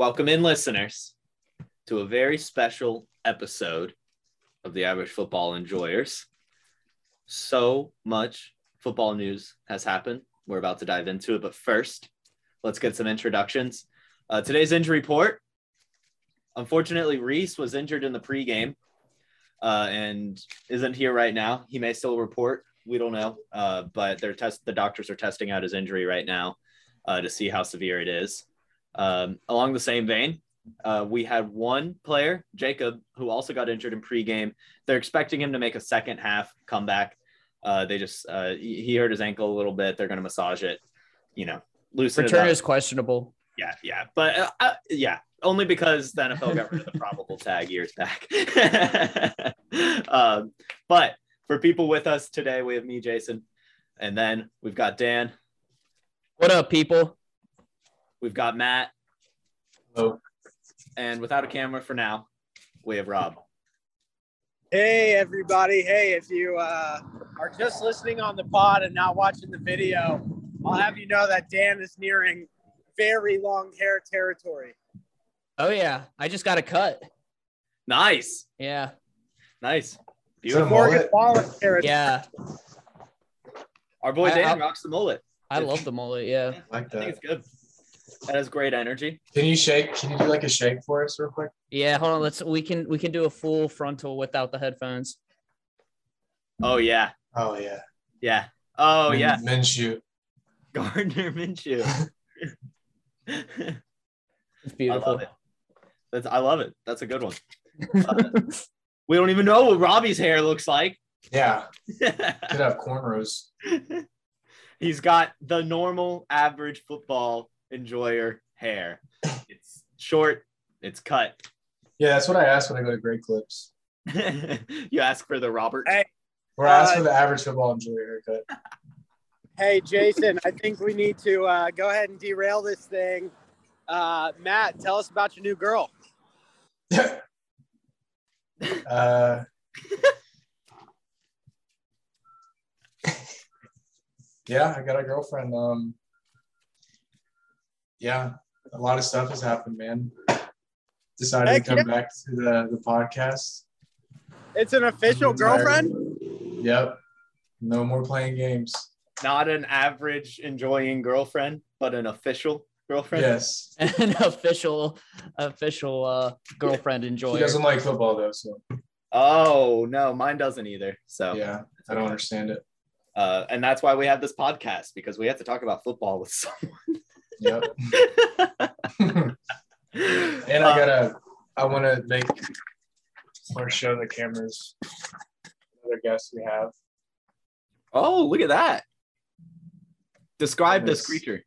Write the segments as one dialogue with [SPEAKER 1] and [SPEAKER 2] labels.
[SPEAKER 1] Welcome in, listeners, to a very special episode of the Average Football Enjoyers. So much football news has happened. We're about to dive into it, but first, let's get some introductions. Uh, today's injury report. Unfortunately, Reese was injured in the pregame uh, and isn't here right now. He may still report. We don't know, uh, but they're test. The doctors are testing out his injury right now uh, to see how severe it is. Um, along the same vein, uh, we had one player, Jacob, who also got injured in pregame. They're expecting him to make a second half comeback. Uh, they just uh, he hurt his ankle a little bit. They're going to massage it, you know, loosen
[SPEAKER 2] Return is questionable.
[SPEAKER 1] Yeah, yeah, but uh, uh, yeah, only because the NFL got rid of the probable tag years back. um, but for people with us today, we have me, Jason, and then we've got Dan,
[SPEAKER 2] What up, people?
[SPEAKER 1] We've got Matt,
[SPEAKER 3] Hello.
[SPEAKER 1] and without a camera for now, we have Rob.
[SPEAKER 4] Hey everybody! Hey, if you uh, are just listening on the pod and not watching the video, I'll have you know that Dan is nearing very long hair territory.
[SPEAKER 2] Oh yeah, I just got a cut.
[SPEAKER 1] Nice,
[SPEAKER 2] Yeah,
[SPEAKER 1] nice,
[SPEAKER 3] Is it a
[SPEAKER 1] beautiful.
[SPEAKER 4] Morgan
[SPEAKER 3] mullet?
[SPEAKER 4] Wallen territory.
[SPEAKER 2] yeah.
[SPEAKER 1] Our boy Dan
[SPEAKER 2] I-
[SPEAKER 1] rocks the mullet.
[SPEAKER 2] I love the mullet. Yeah.
[SPEAKER 3] I like
[SPEAKER 1] I think it's good. That has great energy.
[SPEAKER 3] Can you shake? Can you do like a shake for us real quick?
[SPEAKER 2] Yeah. Hold on. Let's. We can. We can do a full frontal without the headphones.
[SPEAKER 1] Oh yeah,
[SPEAKER 3] Oh yeah.
[SPEAKER 1] yeah. Oh
[SPEAKER 3] Min-
[SPEAKER 1] yeah,
[SPEAKER 3] Minshew.
[SPEAKER 1] Gardner Minshew.
[SPEAKER 2] It's
[SPEAKER 1] I
[SPEAKER 2] beautiful.
[SPEAKER 1] love it. That's I love it. That's a good one. Uh, we don't even know what Robbie's hair looks like.
[SPEAKER 3] Yeah. Could have cornrows.
[SPEAKER 1] He's got the normal average football enjoyer hair. It's short, it's cut.
[SPEAKER 3] Yeah, that's what I ask when I go to Great Clips.
[SPEAKER 1] you ask for the Robert.
[SPEAKER 4] Hey.
[SPEAKER 3] Or I ask
[SPEAKER 4] Uh,
[SPEAKER 3] for the average football enjoyer haircut.
[SPEAKER 4] Hey Jason, I think we need to uh, go ahead and derail this thing. Uh, Matt, tell us about your new girl.
[SPEAKER 3] uh, yeah, I got a girlfriend. Um, yeah, a lot of stuff has happened, man. Decided
[SPEAKER 4] Heck
[SPEAKER 3] to come
[SPEAKER 4] yeah.
[SPEAKER 3] back to the, the podcast.
[SPEAKER 4] It's an official girlfriend.
[SPEAKER 3] Yep. No more playing games.
[SPEAKER 1] Not an average enjoying girlfriend, but an official girlfriend.
[SPEAKER 3] Yes.
[SPEAKER 2] An official, official uh, girlfriend
[SPEAKER 3] He
[SPEAKER 2] enjoyer.
[SPEAKER 3] doesn't like football though, so
[SPEAKER 1] Oh no, mine doesn't either. So
[SPEAKER 3] yeah, I don't understand it.
[SPEAKER 1] uh, and that's why we have this podcast because we have to talk about football with someone.
[SPEAKER 3] Yep. and I gotta, I want to make or show the cameras another guest we have.
[SPEAKER 1] Oh, look at that. Describe this creature.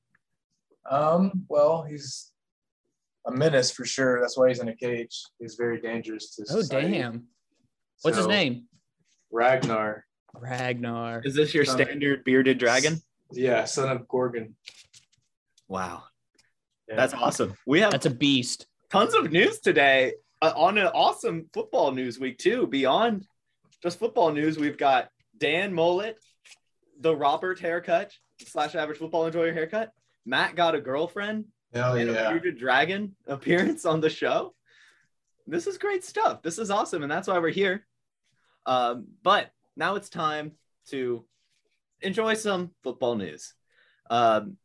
[SPEAKER 3] Um, well, he's a menace for sure. That's why he's in a cage. He's very dangerous to
[SPEAKER 2] Oh
[SPEAKER 3] society.
[SPEAKER 2] damn! What's his name?
[SPEAKER 3] Ragnar.
[SPEAKER 2] Ragnar.
[SPEAKER 1] Is this your
[SPEAKER 3] Son-
[SPEAKER 1] standard bearded dragon?
[SPEAKER 3] Yeah, son of Gorgon.
[SPEAKER 1] Wow.
[SPEAKER 3] Yeah.
[SPEAKER 1] That's awesome. We have
[SPEAKER 2] That's a beast.
[SPEAKER 1] tons of news today uh, on an awesome football news week too. Beyond just football news, we've got Dan Mullet, the Robert haircut slash average football enjoyer haircut. Matt got a girlfriend
[SPEAKER 3] Hell
[SPEAKER 1] and a
[SPEAKER 3] yeah.
[SPEAKER 1] bearded dragon appearance on the show. This is great stuff. This is awesome, and that's why we're here. Um, but now it's time to enjoy some football news. Um,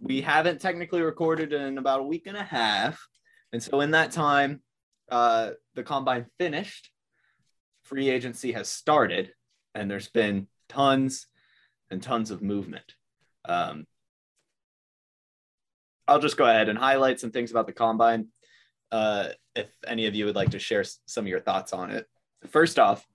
[SPEAKER 1] we haven't technically recorded in about a week and a half, and so in that time, uh, the combine finished. Free agency has started, and there's been tons and tons of movement. Um, I'll just go ahead and highlight some things about the combine. Uh, if any of you would like to share some of your thoughts on it. First off,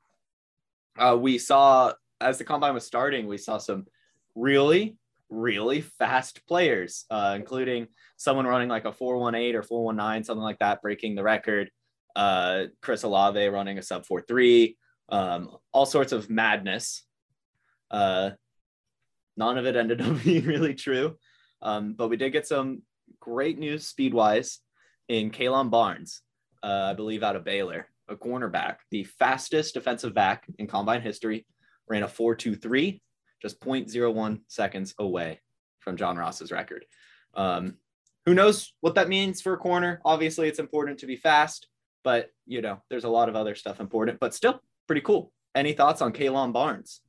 [SPEAKER 1] uh, we saw as the combine was starting, we saw some really, really fast players, uh, including someone running like a 418 or 419, something like that, breaking the record. Uh, Chris Olave running a sub 43, um, all sorts of madness. Uh, none of it ended up being really true. Um, but we did get some great news speed wise in Kalon Barnes, uh, I believe out of Baylor, a cornerback, the fastest defensive back in combine history, ran a 4.23, just 0.01 seconds away from John Ross's record. Um, who knows what that means for a corner? Obviously, it's important to be fast, but you know, there's a lot of other stuff important, but still pretty cool. Any thoughts on Kalon Barnes?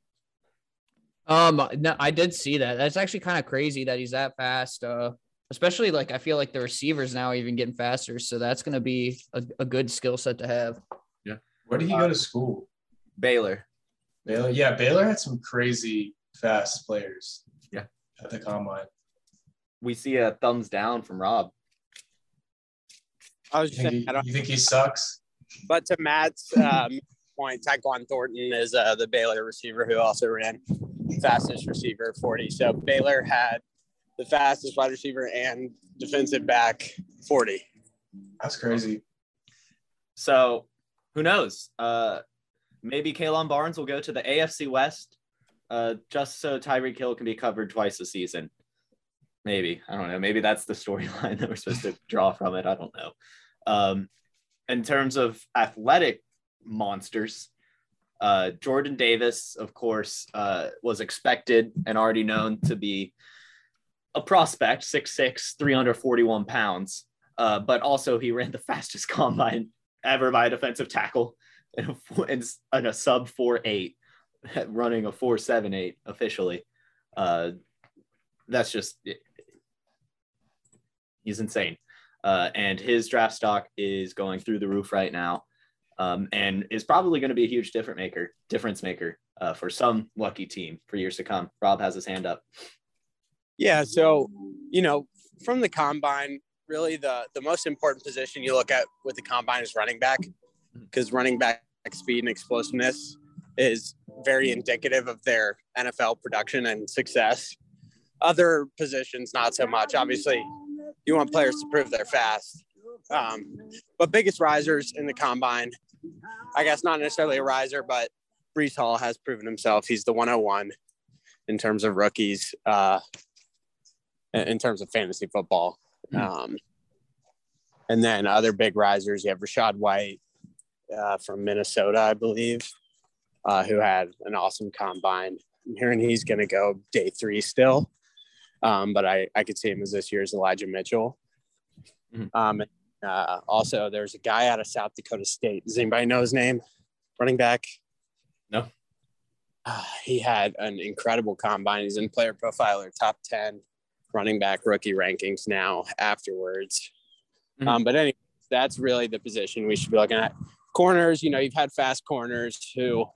[SPEAKER 2] Um, no, I did see that. That's actually kind of crazy that he's that fast. Uh, especially like I feel like the receivers now are even getting faster, so that's going to be a, a good skill set to have. Yeah.
[SPEAKER 3] Where did he go to school?
[SPEAKER 1] Baylor.
[SPEAKER 3] Baylor. Yeah, Baylor had some crazy fast players.
[SPEAKER 1] Yeah.
[SPEAKER 3] At the combine.
[SPEAKER 1] We see a thumbs down from Rob.
[SPEAKER 5] I was just
[SPEAKER 3] think
[SPEAKER 5] saying,
[SPEAKER 3] he,
[SPEAKER 5] I don't,
[SPEAKER 3] you think he sucks?
[SPEAKER 5] but to Matt's um, point, Tyquan Thornton is uh, the Baylor receiver who also ran fastest receiver 40. So Baylor had the fastest wide receiver and defensive back 40.
[SPEAKER 3] That's crazy.
[SPEAKER 1] So who knows? Uh, maybe Kalon Barnes will go to the AFC West uh, just so Tyreek Hill can be covered twice a season. Maybe. I don't know. Maybe that's the storyline that we're supposed to draw from it. I don't know. Um, in terms of athletic monsters, uh, Jordan Davis, of course, uh, was expected and already known to be a prospect, 6'6, 341 pounds. Uh, but also, he ran the fastest combine ever by a defensive tackle in a, in a sub 4'8, running a 4'7'8 officially. Uh, that's just, he's insane. Uh, and his draft stock is going through the roof right now um, and is probably going to be a huge difference maker, difference maker uh, for some lucky team for years to come. Rob has his hand up.
[SPEAKER 5] Yeah. So, you know, from the combine, really the, the most important position you look at with the combine is running back because running back speed and explosiveness is very indicative of their NFL production and success. Other positions, not so much. Obviously, you want players to prove they're fast. Um, but biggest risers in the combine, I guess not necessarily a riser, but Breece Hall has proven himself. He's the 101 in terms of rookies, uh, in terms of fantasy football. Um, and then other big risers, you have Rachaad White uh, from Minnesota, I believe, uh, who had an awesome combine. I'm hearing he's going to go day three still. Um, but I, I could see him as this year's Elijah Mitchell.
[SPEAKER 1] Mhm.
[SPEAKER 5] Um, and, uh, also, there's a guy out of South Dakota State. Does anybody know his name? Running back?
[SPEAKER 1] No.
[SPEAKER 5] Uh, he had an incredible combine. He's in player profiler, top 10 running back rookie rankings now afterwards.
[SPEAKER 1] Mhm.
[SPEAKER 5] Um, but anyway, that's really the position we should be looking at. Corners, you know, you've had fast corners who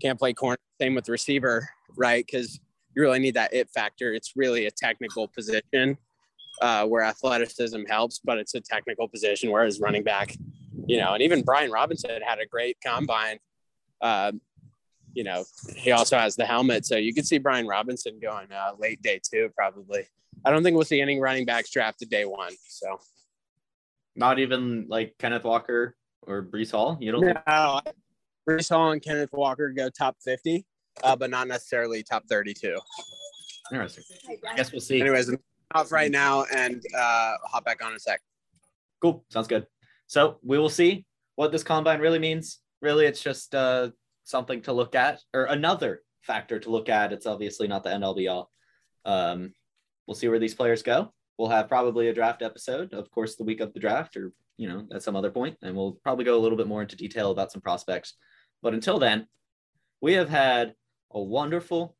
[SPEAKER 5] can't play corner. Same with receiver, right? Because you really need that it factor. It's really a technical position uh, where athleticism helps, but it's a technical position. Whereas running back, you know, and even Brian Robinson had a great combine. Uh, you know, he also has the helmet, so you could see Brian Robinson going uh, late day two, probably. I don't think we'll see any running backs drafted day one. So
[SPEAKER 1] Not even like Kenneth Walker or Breece Hall. You don't think?
[SPEAKER 5] Breece Hall and Kenneth Walker go top fifty, uh, but not necessarily top thirty-two.
[SPEAKER 1] Interesting. I guess we'll see.
[SPEAKER 5] Anyways, I'm off right now, and uh, hop back on in a sec.
[SPEAKER 1] Cool. Sounds good. So we will see what this combine really means. Really, it's just uh, something to look at, or another factor to look at. It's obviously not the end all be all. Um, we'll see where these players go. We'll have probably a draft episode, of course, the week of the draft, or you know, at some other point, and we'll probably go a little bit more into detail about some prospects. But until then, we have had a wonderful,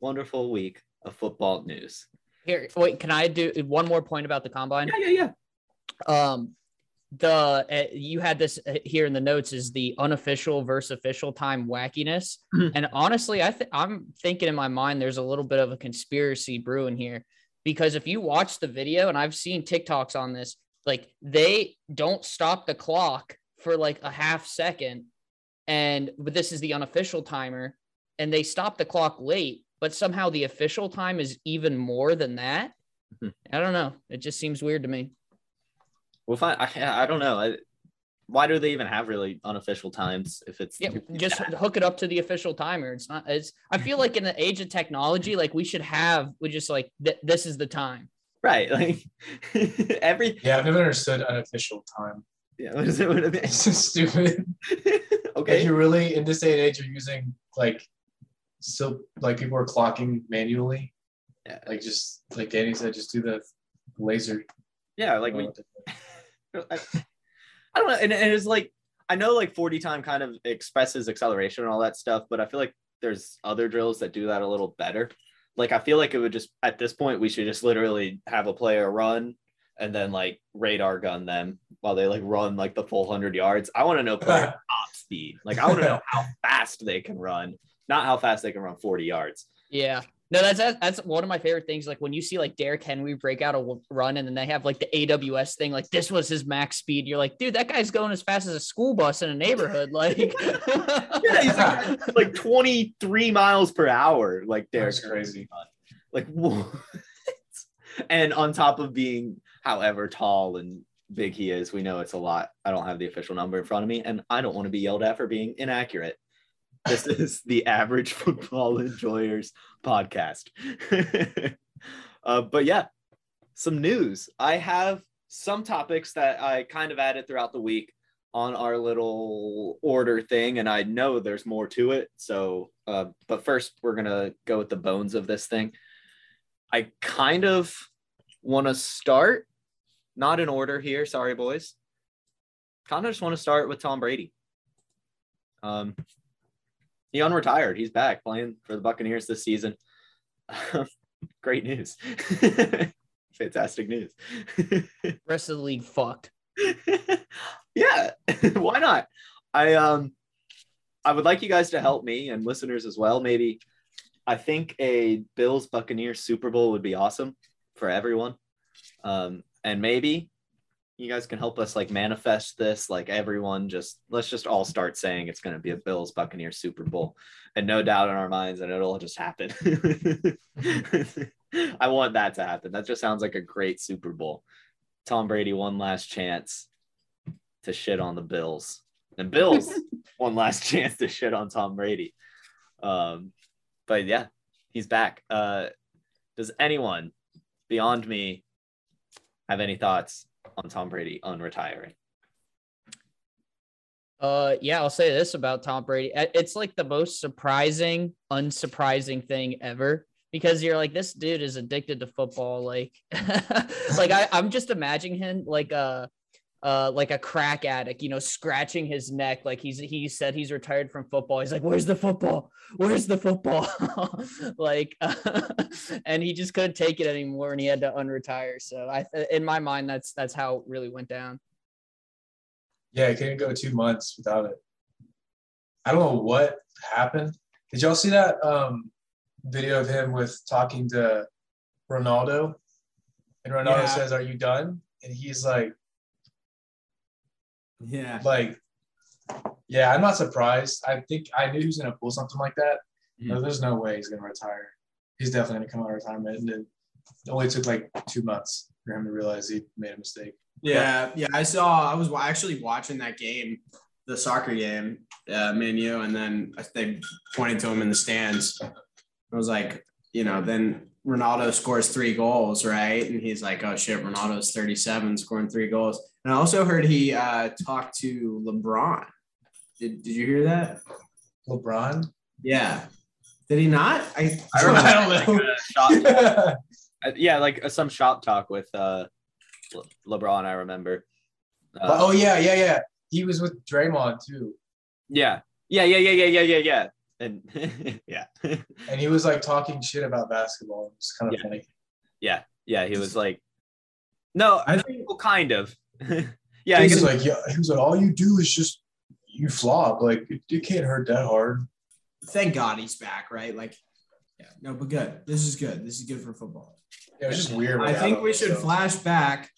[SPEAKER 1] wonderful week of football news.
[SPEAKER 2] Here, wait, can I do one more point about the combine?
[SPEAKER 1] Yeah, yeah, yeah.
[SPEAKER 2] um the uh, you had this uh, here in the notes is the unofficial versus official time wackiness
[SPEAKER 1] Mhm.
[SPEAKER 2] and honestly i think i'm thinking in my mind there's a little bit of a conspiracy brewing here because if you watch the video and i've seen tiktoks on this like they don't stop the clock for like a half second and but this is the unofficial timer and they stop the clock late but somehow the official time is even more than that
[SPEAKER 1] Mhm.
[SPEAKER 2] i don't know it just seems weird to me
[SPEAKER 1] We'll find. I, I don't know. I, why do they even have really unofficial times if it's
[SPEAKER 2] Yeah, just hook it up to the official timer. It's not. It's. I feel like in the age of technology, like we should have. We just like th- this is the time.
[SPEAKER 1] right? Like every
[SPEAKER 3] Yeah, I've never understood unofficial time.
[SPEAKER 1] yeah. What is it? What is
[SPEAKER 3] It's just stupid.
[SPEAKER 1] Okay.
[SPEAKER 3] you really in this day and age you're using like so like people are clocking manually.
[SPEAKER 1] Yeah.
[SPEAKER 3] Like just like Danny said, just do the laser.
[SPEAKER 1] Yeah, like we. I, I don't know, and, and it's like I know like 40 time kind of expresses acceleration and all that stuff, but I feel like there's other drills that do that a little better. Like I feel like it would just at this point we should just literally have a player run and then like radar gun them while they like run like the full hundred yards. I want to know player speed. Like I want to know how fast they can run, not how fast they can run 40 yards.
[SPEAKER 2] Yeah. No, that's that's- one of my favorite things. Like when you see like Derrick Henry break out a run and then they have like the AWS thing, like this was his max speed. You're like, dude, that guy's going as fast as a school bus in a neighborhood. Like,
[SPEAKER 1] Yeah, he's like, like 23 miles per hour. Like Derrick
[SPEAKER 3] That's crazy.
[SPEAKER 1] Like what? and on top of being however tall and big he is, we know it's a lot. I don't have the official number in front of me, and I don't want to be yelled at for being inaccurate. This is the average football enjoyers podcast. uh, but yeah, some news. I have some topics that I kind of added throughout the week on our little order thing, and I know there's more to it. So, uh, but first, we're gonna go with the bones of this thing. I kind of want to start, not in order here. Sorry, boys. Kind of just want to start with Tom Brady. Um, he unretired. He's back playing for the Buccaneers this season. Great news. Fantastic news.
[SPEAKER 2] rest of the league fucked.
[SPEAKER 1] yeah, why not? I um I would like you guys to help me and listeners as well. Maybe I think a Bills Buccaneers Super Bowl would be awesome for everyone. Um and maybe you guys can help us like manifest this like everyone just let's just all start saying it's going to be a Bills Buccaneers Super Bowl and no doubt in our minds and it'll just happen. I want that to happen. That just sounds like a great Super Bowl. Tom Brady one last chance to shit on the Bills. And Bills one last chance to shit on Tom Brady. Um, but yeah, he's back. Uh, does anyone beyond me have any thoughts on Tom Brady unretiring?
[SPEAKER 2] Uh, yeah, I'll say this about Tom Brady. Uh, It's like the most surprising, unsurprising thing ever because you're like, this dude is addicted to football. Like, like I, I'm just imagining him like a, uh, like a crack addict, you know, scratching his neck. Like he's, he said he's retired from football. He's like, where's the football? Where's the football? like, and he just couldn't take it anymore and he had to unretire. So I, in my mind, that's, that's how it really went down.
[SPEAKER 3] Yeah, it couldn't go two months without it. I don't know what happened. Did y'all see that um, video of him with talking to Ronaldo? And Ronaldo
[SPEAKER 5] Yeah.
[SPEAKER 3] says, "Are you done?" And he's like,
[SPEAKER 5] Yeah.
[SPEAKER 3] like, yeah, I'm not surprised. I think I knew he was gonna pull something like that. No, there's no way he's gonna retire. He's definitely gonna come out of retirement, and it only took like two months for him to realize he made a mistake.
[SPEAKER 5] Yeah, yeah. I saw. I was actually watching that game, the soccer game, uh, Man U, and then they pointed to him in the stands. I was like, you know, then Ronaldo scores three goals, right? And he's like, oh shit, Ronaldo's 37 scoring three goals. And I also heard he uh, talked to LeBron. Did, did you hear that?
[SPEAKER 3] LeBron?
[SPEAKER 5] Yeah. Did he not? I,
[SPEAKER 1] I, remember,
[SPEAKER 3] I don't know.
[SPEAKER 1] Like, uh, uh, yeah, like uh, some shop talk with uh, Le- LeBron, I remember. Uh,
[SPEAKER 3] oh, yeah, yeah, yeah. He was with Draymond too.
[SPEAKER 1] Yeah. Yeah, yeah, yeah, yeah, yeah, yeah, yeah and yeah,
[SPEAKER 3] and he was like talking shit about basketball. It was kind of
[SPEAKER 1] Yeah.
[SPEAKER 3] funny.
[SPEAKER 1] yeah, yeah. He was like, no,
[SPEAKER 5] I think
[SPEAKER 1] well, kind of. yeah, I
[SPEAKER 3] he was like, yeah, he was like, all you do is just you flop. Like it, it can't hurt that hard.
[SPEAKER 5] thank God he's back, right? Like, yeah, no, but good. This is good. This is good for football.
[SPEAKER 3] It was just weird.
[SPEAKER 5] I think we should
[SPEAKER 3] so.
[SPEAKER 5] flash back,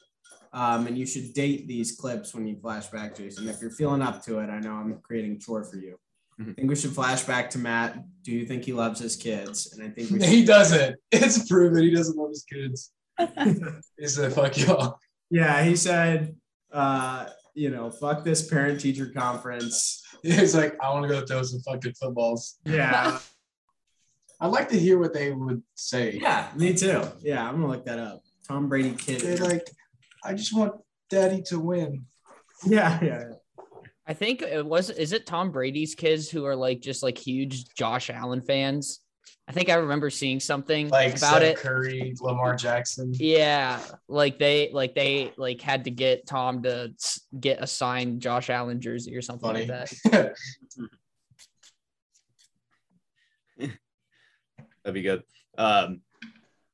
[SPEAKER 5] um, and you should date these clips when you flash back, Jason. If you're feeling up to it, I know I'm creating chore for you. I
[SPEAKER 1] Mhm.
[SPEAKER 5] think we should flash back to Matt. Do you think he loves his kids? And I think we
[SPEAKER 3] He doesn't. It's proven he doesn't love his kids. he said, "Fuck y'all."
[SPEAKER 5] yeah, he said, uh, you know, fuck this parent teacher conference.
[SPEAKER 3] He's like, "I want to go throw some fucking footballs."
[SPEAKER 5] Yeah,
[SPEAKER 3] I'd like to hear what they would say.
[SPEAKER 5] yeah, me too. Yeah, I'm gonna look that up. Tom Brady kid.
[SPEAKER 3] They're like, "I just want Daddy to win."
[SPEAKER 5] yeah, yeah.
[SPEAKER 2] I think it was is it Tom Brady's kids who are like just like huge Josh Allen fans? I think I remember seeing something
[SPEAKER 3] Like
[SPEAKER 2] about
[SPEAKER 3] Steph
[SPEAKER 2] it.
[SPEAKER 3] Curry, Lamar Jackson.
[SPEAKER 2] Yeah, like they like they like had to get Tom to get a signed Josh Allen jersey or something
[SPEAKER 3] Funny.
[SPEAKER 2] like that.
[SPEAKER 1] That'd be good. Um,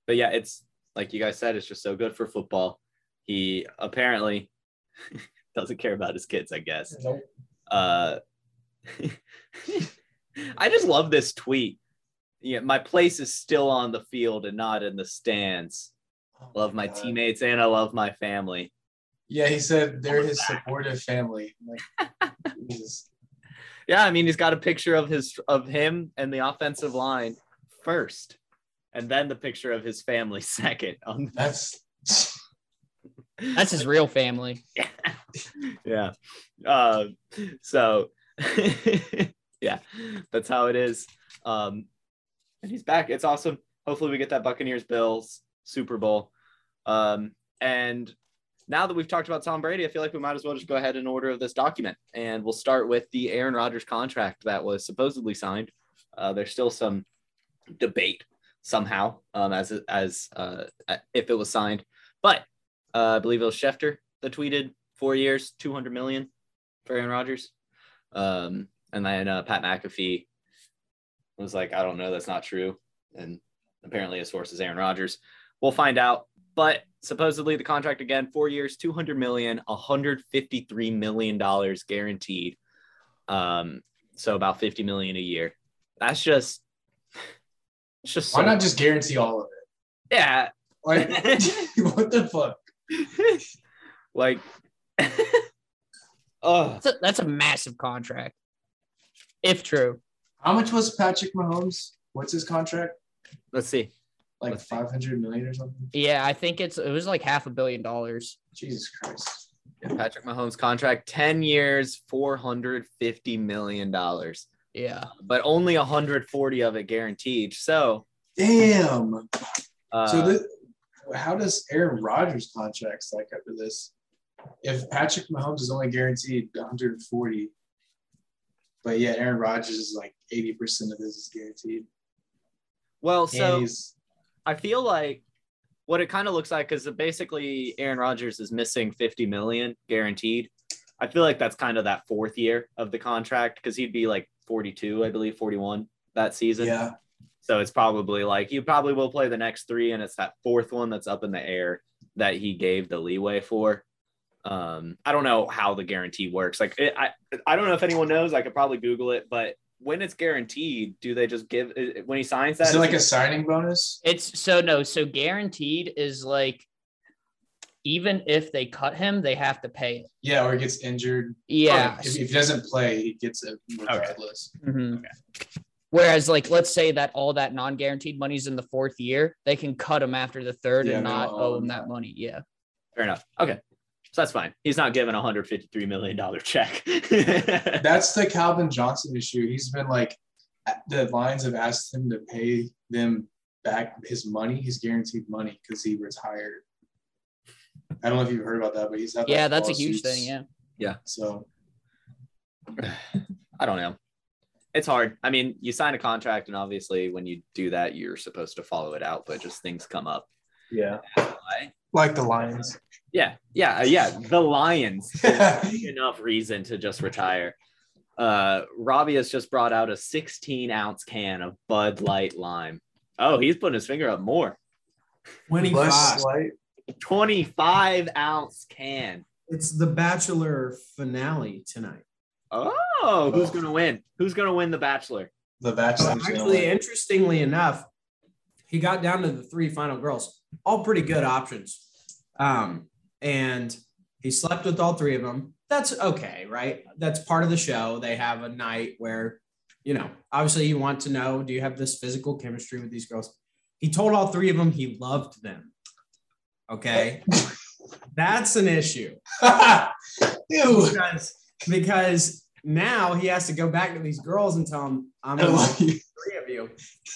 [SPEAKER 1] but yeah, it's like you guys said, it's just so good for football. He apparently doesn't care about his kids, I guess.
[SPEAKER 3] Nope.
[SPEAKER 1] Uh, I just love this tweet. Yeah, my place is still on the field and not in the stands. Love my
[SPEAKER 3] God.
[SPEAKER 1] teammates and I love my family.
[SPEAKER 3] Yeah, he said they're his supportive family. Like,
[SPEAKER 1] Yeah, I mean he's got a picture of his of him and the offensive line first, and then the picture of his family second. On
[SPEAKER 3] That's
[SPEAKER 2] That's his real family.
[SPEAKER 1] yeah. Uh, so yeah, that's how it is. Um, and he's back. It's awesome. Hopefully we get that Buccaneers Bills Super Bowl. Um, and now that we've talked about Tom Brady, I feel like we might as well just go ahead and order this document. And we'll start with the Aaron Rodgers contract that was supposedly signed. Uh, there's still some debate somehow um, as as uh, if it was signed, but uh, I believe it was Schefter that tweeted four years, 200 million for Aaron Rodgers. Um, and then uh, Pat McAfee was like, I don't know, that's not true. And apparently his source is Aaron Rodgers. We'll find out. But supposedly the contract again, four years, 200 million, 153 million dollars guaranteed. Um, so about 50 million a year. That's just, it's just
[SPEAKER 3] why
[SPEAKER 1] so-
[SPEAKER 3] not just guarantee all of it?
[SPEAKER 1] yeah,
[SPEAKER 3] Like, what the fuck?
[SPEAKER 1] like, oh,
[SPEAKER 2] That's a, that's a massive contract, if true.
[SPEAKER 3] How much was Patrick Mahomes? What's his contract?
[SPEAKER 1] let's see.
[SPEAKER 3] Like
[SPEAKER 1] Let's see.
[SPEAKER 3] 500 million or something?
[SPEAKER 2] Yeah, I think it's it was like half a billion dollars.
[SPEAKER 3] Jesus Christ.
[SPEAKER 1] Yeah, Patrick Mahomes contract, 10 years, 450 million dollars,
[SPEAKER 2] Yeah,
[SPEAKER 1] but only 140 of it guaranteed. So,
[SPEAKER 3] Damn.
[SPEAKER 1] uh,
[SPEAKER 3] so the, how does Aaron Rodgers' contract stack up to this? If Patrick Mahomes is only guaranteed 140, but yet Aaron Rodgers is like 80% of this is guaranteed.
[SPEAKER 1] well, so I feel like what it kind of looks like is basically Aaron Rodgers is missing 50 million guaranteed. I feel like that's kind of that fourth year of the contract because he'd be like 42, I believe, 41 that season.
[SPEAKER 3] yeah.
[SPEAKER 1] So it's probably like you probably will play the next three, and it's that fourth one that's up in the air that he gave the leeway for. Um, I don't know how the guarantee works. Like, it, I I don't know if anyone knows. I could probably Google it, but when it's guaranteed, do they just give when he signs that?
[SPEAKER 3] Is it like
[SPEAKER 1] is
[SPEAKER 3] a signing bonus?
[SPEAKER 2] it's so no. So guaranteed is like even if they cut him, they have to pay it.
[SPEAKER 3] Yeah, or he gets injured.
[SPEAKER 2] Yeah.
[SPEAKER 3] If, if he doesn't play, he gets it regardless.
[SPEAKER 2] Mhm. Whereas, like, let's say that all that non-guaranteed money's in the fourth year, they can cut him after the third
[SPEAKER 3] Yeah,
[SPEAKER 2] and not
[SPEAKER 3] don't
[SPEAKER 2] owe
[SPEAKER 3] owe
[SPEAKER 2] him
[SPEAKER 3] him
[SPEAKER 2] that
[SPEAKER 3] that.
[SPEAKER 2] money. Yeah.
[SPEAKER 1] fair enough. Okay, so that's fine. He's not given a 153 million dollar check.
[SPEAKER 3] That's the Calvin Johnson issue. He's been like, the Lions have asked him to pay them back his money, his guaranteed money, because he retired. I don't know if you've heard about that, but he's had like,
[SPEAKER 2] Yeah, that's a huge thing. Yeah. Yeah.
[SPEAKER 3] So
[SPEAKER 1] I don't know. It's hard. I mean, you sign a contract, and obviously, when you do that, you're supposed to follow it out, but just things come up.
[SPEAKER 3] yeah, like the Lions.
[SPEAKER 1] Yeah, yeah, uh, yeah. The Lions enough reason to just retire. Uh, Robbie has just brought out a 16 ounce can of Bud Light Lime. Oh, he's putting his finger up more.
[SPEAKER 5] 25.
[SPEAKER 1] 25 ounce can.
[SPEAKER 5] It's the Bachelor finale tonight.
[SPEAKER 1] Oh, who's gonna win? Who's gonna win the Bachelor?
[SPEAKER 3] The
[SPEAKER 5] So
[SPEAKER 3] Bachelor's
[SPEAKER 5] actually,
[SPEAKER 3] win.
[SPEAKER 5] interestingly enough, he got down to the three final girls, all pretty good options. Um, and he slept with all three of them. That's okay, right? That's part of the show. They have a night where, you know, obviously you want to know do you have this physical chemistry with these girls? He told all three of them he loved them. Okay. That's an issue
[SPEAKER 3] Ew.
[SPEAKER 5] because, because now he has to go back to these girls and tell them, I'm
[SPEAKER 3] I
[SPEAKER 5] in love
[SPEAKER 3] love you.
[SPEAKER 5] three of you.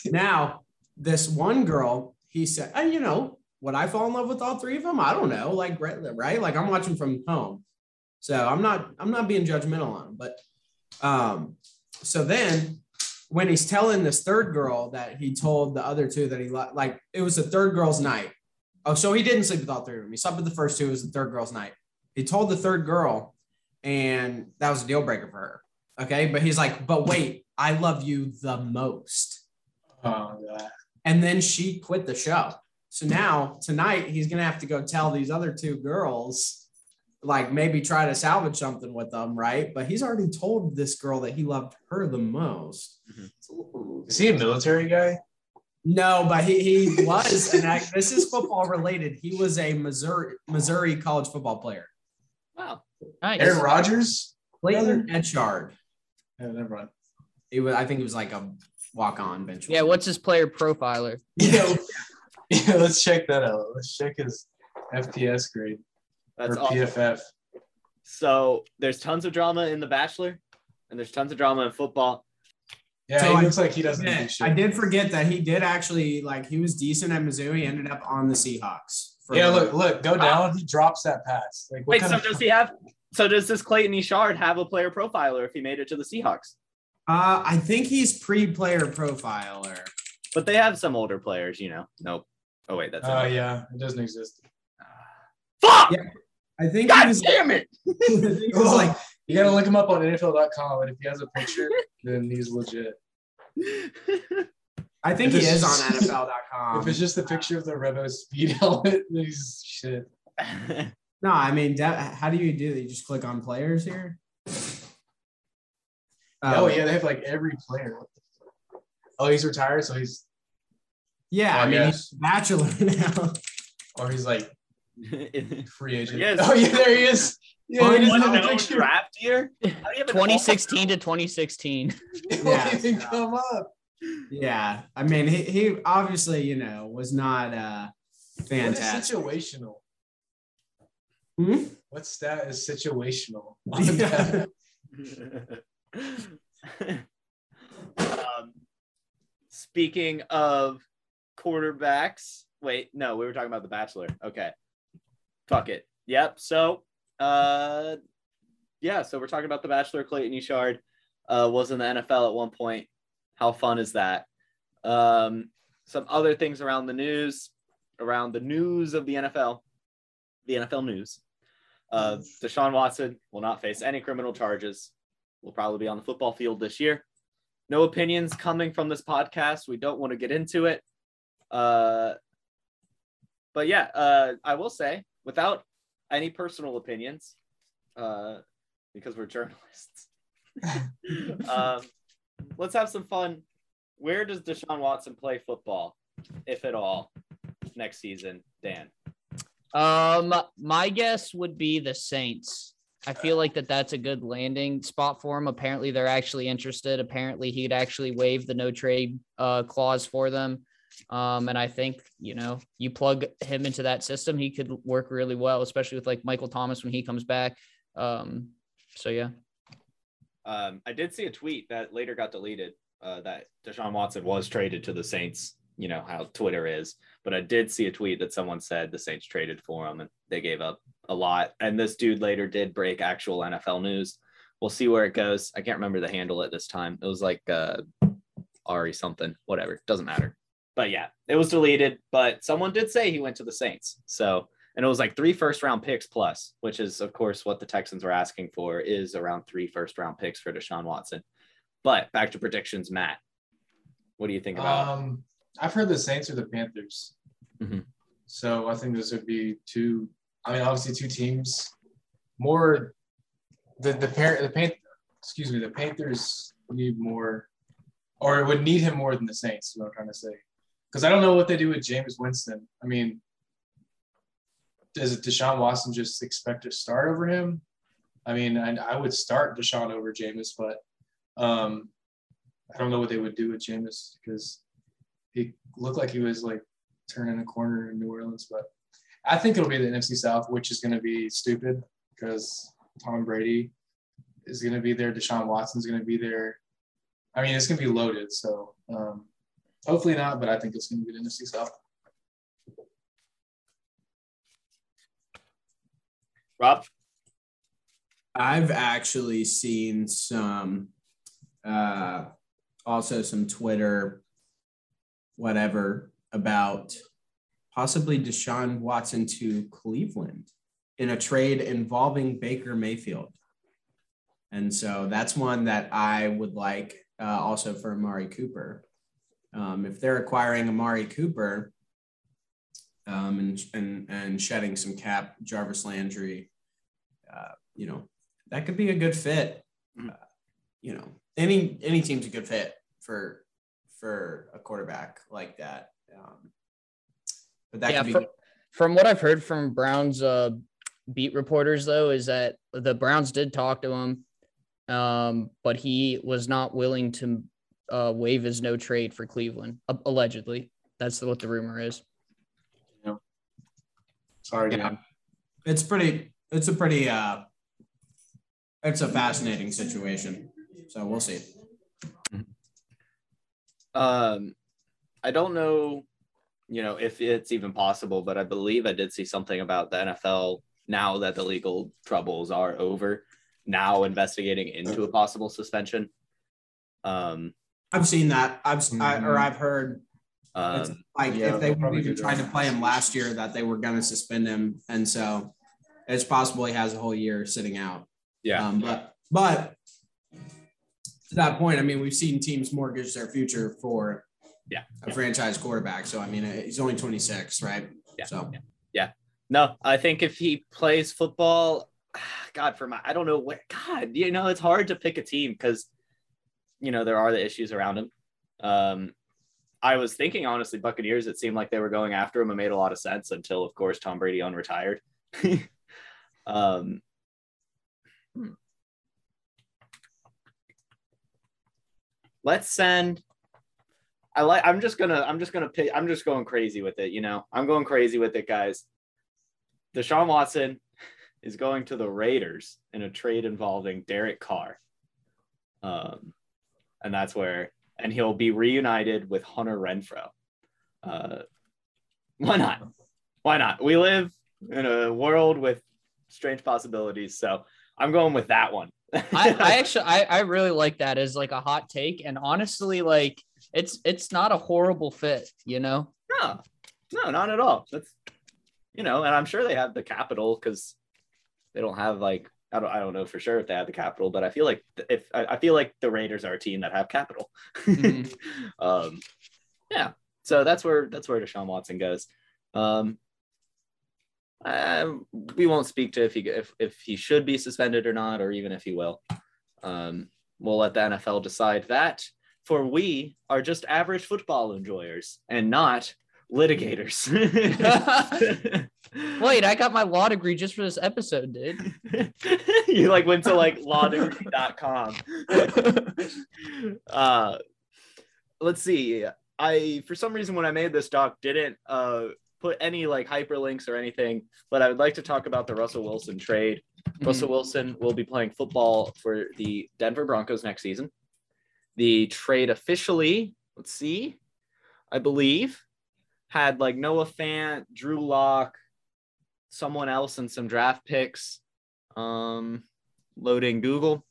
[SPEAKER 5] Now, this one girl, he said, and you know, would I fall in love with all three of them? I don't know. Like, right? right? Like I'm watching from home. So I'm not, I'm not being judgmental on them, but um, so then when he's telling this third girl that he told the other two that he li- like it was the third girl's night. Oh, so he didn't sleep with all three of them. He slept with the first two. It was the third girl's night. He told the third girl, and that was a deal breaker for her. Okay, but he's like, but wait, I love you the most.
[SPEAKER 3] Oh, God.
[SPEAKER 5] And then she quit the show. So now tonight he's gonna have to go tell these other two girls, like maybe try to salvage something with them, right? But he's already told this girl that he loved her the most. Mm-hmm.
[SPEAKER 3] Is he a military guy?
[SPEAKER 5] No, but he, he was, and I, this is football related. He was a Missouri Missouri college football player.
[SPEAKER 1] Wow.
[SPEAKER 2] Nice.
[SPEAKER 3] Aaron Rodgers?
[SPEAKER 5] Clayton Echard.
[SPEAKER 3] Yeah, never mind.
[SPEAKER 5] He was, I think it was like a walk on bench.
[SPEAKER 2] Yeah, what's his player profiler?
[SPEAKER 3] Yeah, yeah, let's check that out. Let's check his FPS grade
[SPEAKER 1] That's
[SPEAKER 3] or
[SPEAKER 1] awesome.
[SPEAKER 3] PFF.
[SPEAKER 1] So there's tons of drama in The Bachelor, and there's tons of drama in football.
[SPEAKER 3] Yeah,
[SPEAKER 5] So
[SPEAKER 3] he
[SPEAKER 5] I-
[SPEAKER 3] looks like he doesn't
[SPEAKER 5] Yeah,
[SPEAKER 3] do shit.
[SPEAKER 5] I did forget that he did actually like he was decent at Mizzou. He ended up on the Seahawks. for-
[SPEAKER 3] Yeah, look, look, go down. He drops that pass. Like, what
[SPEAKER 1] Wait,
[SPEAKER 3] kind
[SPEAKER 1] so
[SPEAKER 3] of-
[SPEAKER 1] does he have? So does this Clayton Echard have a player profiler if he made it to the Seahawks?
[SPEAKER 5] Uh, I think he's pre-player profiler.
[SPEAKER 1] But they have some older players, you know. Nope. Oh wait, that's. It.
[SPEAKER 3] Oh
[SPEAKER 1] it.
[SPEAKER 3] yeah, it doesn't exist.
[SPEAKER 1] Fuck!
[SPEAKER 5] Yeah. I think he
[SPEAKER 1] God
[SPEAKER 5] was,
[SPEAKER 1] damn it!
[SPEAKER 5] I was like
[SPEAKER 3] You gotta look him up on NFL.com, and if he has a picture, then he's legit.
[SPEAKER 5] I think
[SPEAKER 3] If
[SPEAKER 5] he
[SPEAKER 3] it's
[SPEAKER 5] is on NFL.com.
[SPEAKER 3] if it's just a picture of the Revo speed helmet, then he's shit.
[SPEAKER 5] No, I mean, that, how do you do that? You just click on players here.
[SPEAKER 3] oh
[SPEAKER 5] Um,
[SPEAKER 3] yeah, they have like every player. Oh, he's retired, so he's
[SPEAKER 5] yeah.
[SPEAKER 3] Oh,
[SPEAKER 5] I mean,
[SPEAKER 3] yes.
[SPEAKER 5] he's bachelor now.
[SPEAKER 3] or he's like free agent.
[SPEAKER 1] Yes.
[SPEAKER 3] Oh yeah, there he is. Yeah,
[SPEAKER 5] Oh,
[SPEAKER 3] he doesn't
[SPEAKER 1] One
[SPEAKER 3] have a
[SPEAKER 1] no draft year. How do you have an
[SPEAKER 2] 2016 to 2016.
[SPEAKER 3] It won't
[SPEAKER 5] Yeah.
[SPEAKER 3] even come up.
[SPEAKER 5] yeah, I mean, he, he obviously, you know, was not uh
[SPEAKER 3] What is
[SPEAKER 5] fantastic.
[SPEAKER 3] situational?
[SPEAKER 5] Hmm?
[SPEAKER 3] What stat is situational?
[SPEAKER 1] Um, speaking of quarterbacks, wait, no, we were talking about the Bachelor. Okay, fuck it. Yep. So, uh, yeah. So we're talking about the Bachelor. Clayton Echard uh, was in the NFL at one point. How fun is that? Um, some other things around the news, around the news of the NFL, the NFL news. Uh, Deshaun Watson will not face any criminal charges. Will probably be on the football field this year. No opinions coming from this podcast. We don't want to get into it. Uh, but yeah, uh, I will say, without any personal opinions, uh, because we're journalists, um, let's have some fun. Where does Deshaun Watson play football, if at all, next season, Dan?
[SPEAKER 2] Um, my guess would be the Saints. I feel like that that's a good landing spot for him. Apparently, they're actually interested. Apparently, he'd actually waive the no trade uh, clause for them. Um, and I think you know you plug him into that system, he could work really well, especially with like Michael Thomas when he comes back. Um, so yeah,
[SPEAKER 1] Um, I did see a tweet that later got deleted uh, that Deshaun Watson was traded to the Saints. You know how Twitter is, but I did see a tweet that someone said the Saints traded for him and they gave up a lot. And this dude later did break actual NFL news. We'll see where it goes. I can't remember the handle at this time. It was like uh, Ari something, whatever. Doesn't matter. But yeah, it was deleted. But someone did say he went to the Saints. So and it was like three first round picks plus, which is of course what the Texans were asking for is around three first round picks for Deshaun Watson. But back to predictions, Matt. What do you think about?
[SPEAKER 3] Um, I've heard the Saints or the Panthers.
[SPEAKER 1] Mhm.
[SPEAKER 3] So I think those would be two. I mean, obviously two teams. More the the parent the Pan, excuse me the Panthers need more, or would need him more than the Saints. Is what I'm trying to say. Because I don't know what they do with Jameis Winston. I mean, does Deshaun Watson just expect to start over him? I mean, I, I would start Deshaun over Jameis, but um, I don't know what they would do with Jameis because he looked like he was like turning a corner in New Orleans. But I think it'll be the NFC South, which is going to be stupid because Tom Brady is going to be there. Deshaun Watson's going to be there. I mean, it's going to be loaded. So um, hopefully not, but I think it's going to be the NFC South.
[SPEAKER 1] Rob?
[SPEAKER 5] I've actually seen some uh, also some Twitter, whatever, about possibly Deshaun Watson to Cleveland in a trade involving Baker Mayfield. And so that's one that I would like uh, also for Amari Cooper. Um, if they're acquiring Amari Cooper um, and, and, and shedding some cap, Jarvis Landry, uh, you know, that could be a good fit.
[SPEAKER 1] Mhm.
[SPEAKER 5] Uh, you know, any any team's a good fit for for a quarterback like that. Um, but that
[SPEAKER 2] yeah,
[SPEAKER 5] could be
[SPEAKER 2] fr- from what I've heard from Browns uh, beat reporters, though, is that the Browns did talk to him, um, but he was not willing to uh, waive his no trade for Cleveland. a- allegedly, that's what the rumor is.
[SPEAKER 3] Sorry,
[SPEAKER 5] Yeah.
[SPEAKER 3] Dan.
[SPEAKER 5] it's pretty it's a pretty uh it's a fascinating situation. So we'll see.
[SPEAKER 1] Um, I don't know, you know, if it's even possible, but I believe I did see something about the NFL now that the legal troubles are over, now investigating into a possible suspension. Um,
[SPEAKER 5] I've seen that. I've I, or
[SPEAKER 3] Mhm.
[SPEAKER 5] I've heard it's
[SPEAKER 1] um,
[SPEAKER 5] like
[SPEAKER 3] Yeah,
[SPEAKER 5] if they
[SPEAKER 3] they'll
[SPEAKER 5] even
[SPEAKER 3] do
[SPEAKER 5] tried
[SPEAKER 3] that.
[SPEAKER 5] to play him last year that they were going to suspend him, and so it's possible he has a whole year sitting out.
[SPEAKER 1] yeah,
[SPEAKER 5] Um, but but to that point, I mean, we've seen teams mortgage their future for
[SPEAKER 1] Yeah.
[SPEAKER 5] a franchise quarterback. So I mean, he's only 26, right?
[SPEAKER 1] Yeah.
[SPEAKER 5] So yeah.
[SPEAKER 1] no, I think if he plays football, God, for my, I don't know what God, you know, it's hard to pick a team because, you know, there are the issues around him. Um, I was thinking, honestly, Buccaneers, it seemed like they were going after him. It made a lot of sense until, of course, Tom Brady unretired. um, let's send I like I'm just gonna I'm just gonna pick I'm just going crazy with it, you know. I'm going crazy with it, guys. Deshaun Watson is going to the Raiders in a trade involving Derek Carr. Um, and that's where and he'll be reunited with Hunter Renfrow. Uh, why not? Why not? We live in a world with strange possibilities, so I'm going with that one.
[SPEAKER 2] I, I actually I, I really like that as like a hot take and honestly like it's it's not a horrible fit you know
[SPEAKER 1] No, no, not at all. That's you know, and I'm sure they have the capital because they don't have like I don't I don't know for sure if they have the capital, but I feel like if I, I feel like the Raiders are a team that have capital.
[SPEAKER 2] Mhm.
[SPEAKER 1] um, yeah, so that's where that's where Deshaun Watson goes. Um, uh, we won't speak to if he if if he should be suspended or not, or even if he will. Um, we'll let the NFL decide that. For we are just average football enjoyers and not litigators.
[SPEAKER 2] wait i got my law degree just for this episode dude
[SPEAKER 1] you like went to like lawdegree.com. uh let's see. I for some reason when I made this doc didn't uh put any like hyperlinks or anything, but I would like to talk about the Russell Wilson trade. Russell Wilson will be playing football for the Denver Broncos next season. The trade officially, let's see, I believe, had like Noah Fant, Drew Lock, someone else, and some draft picks. Um, loading Google.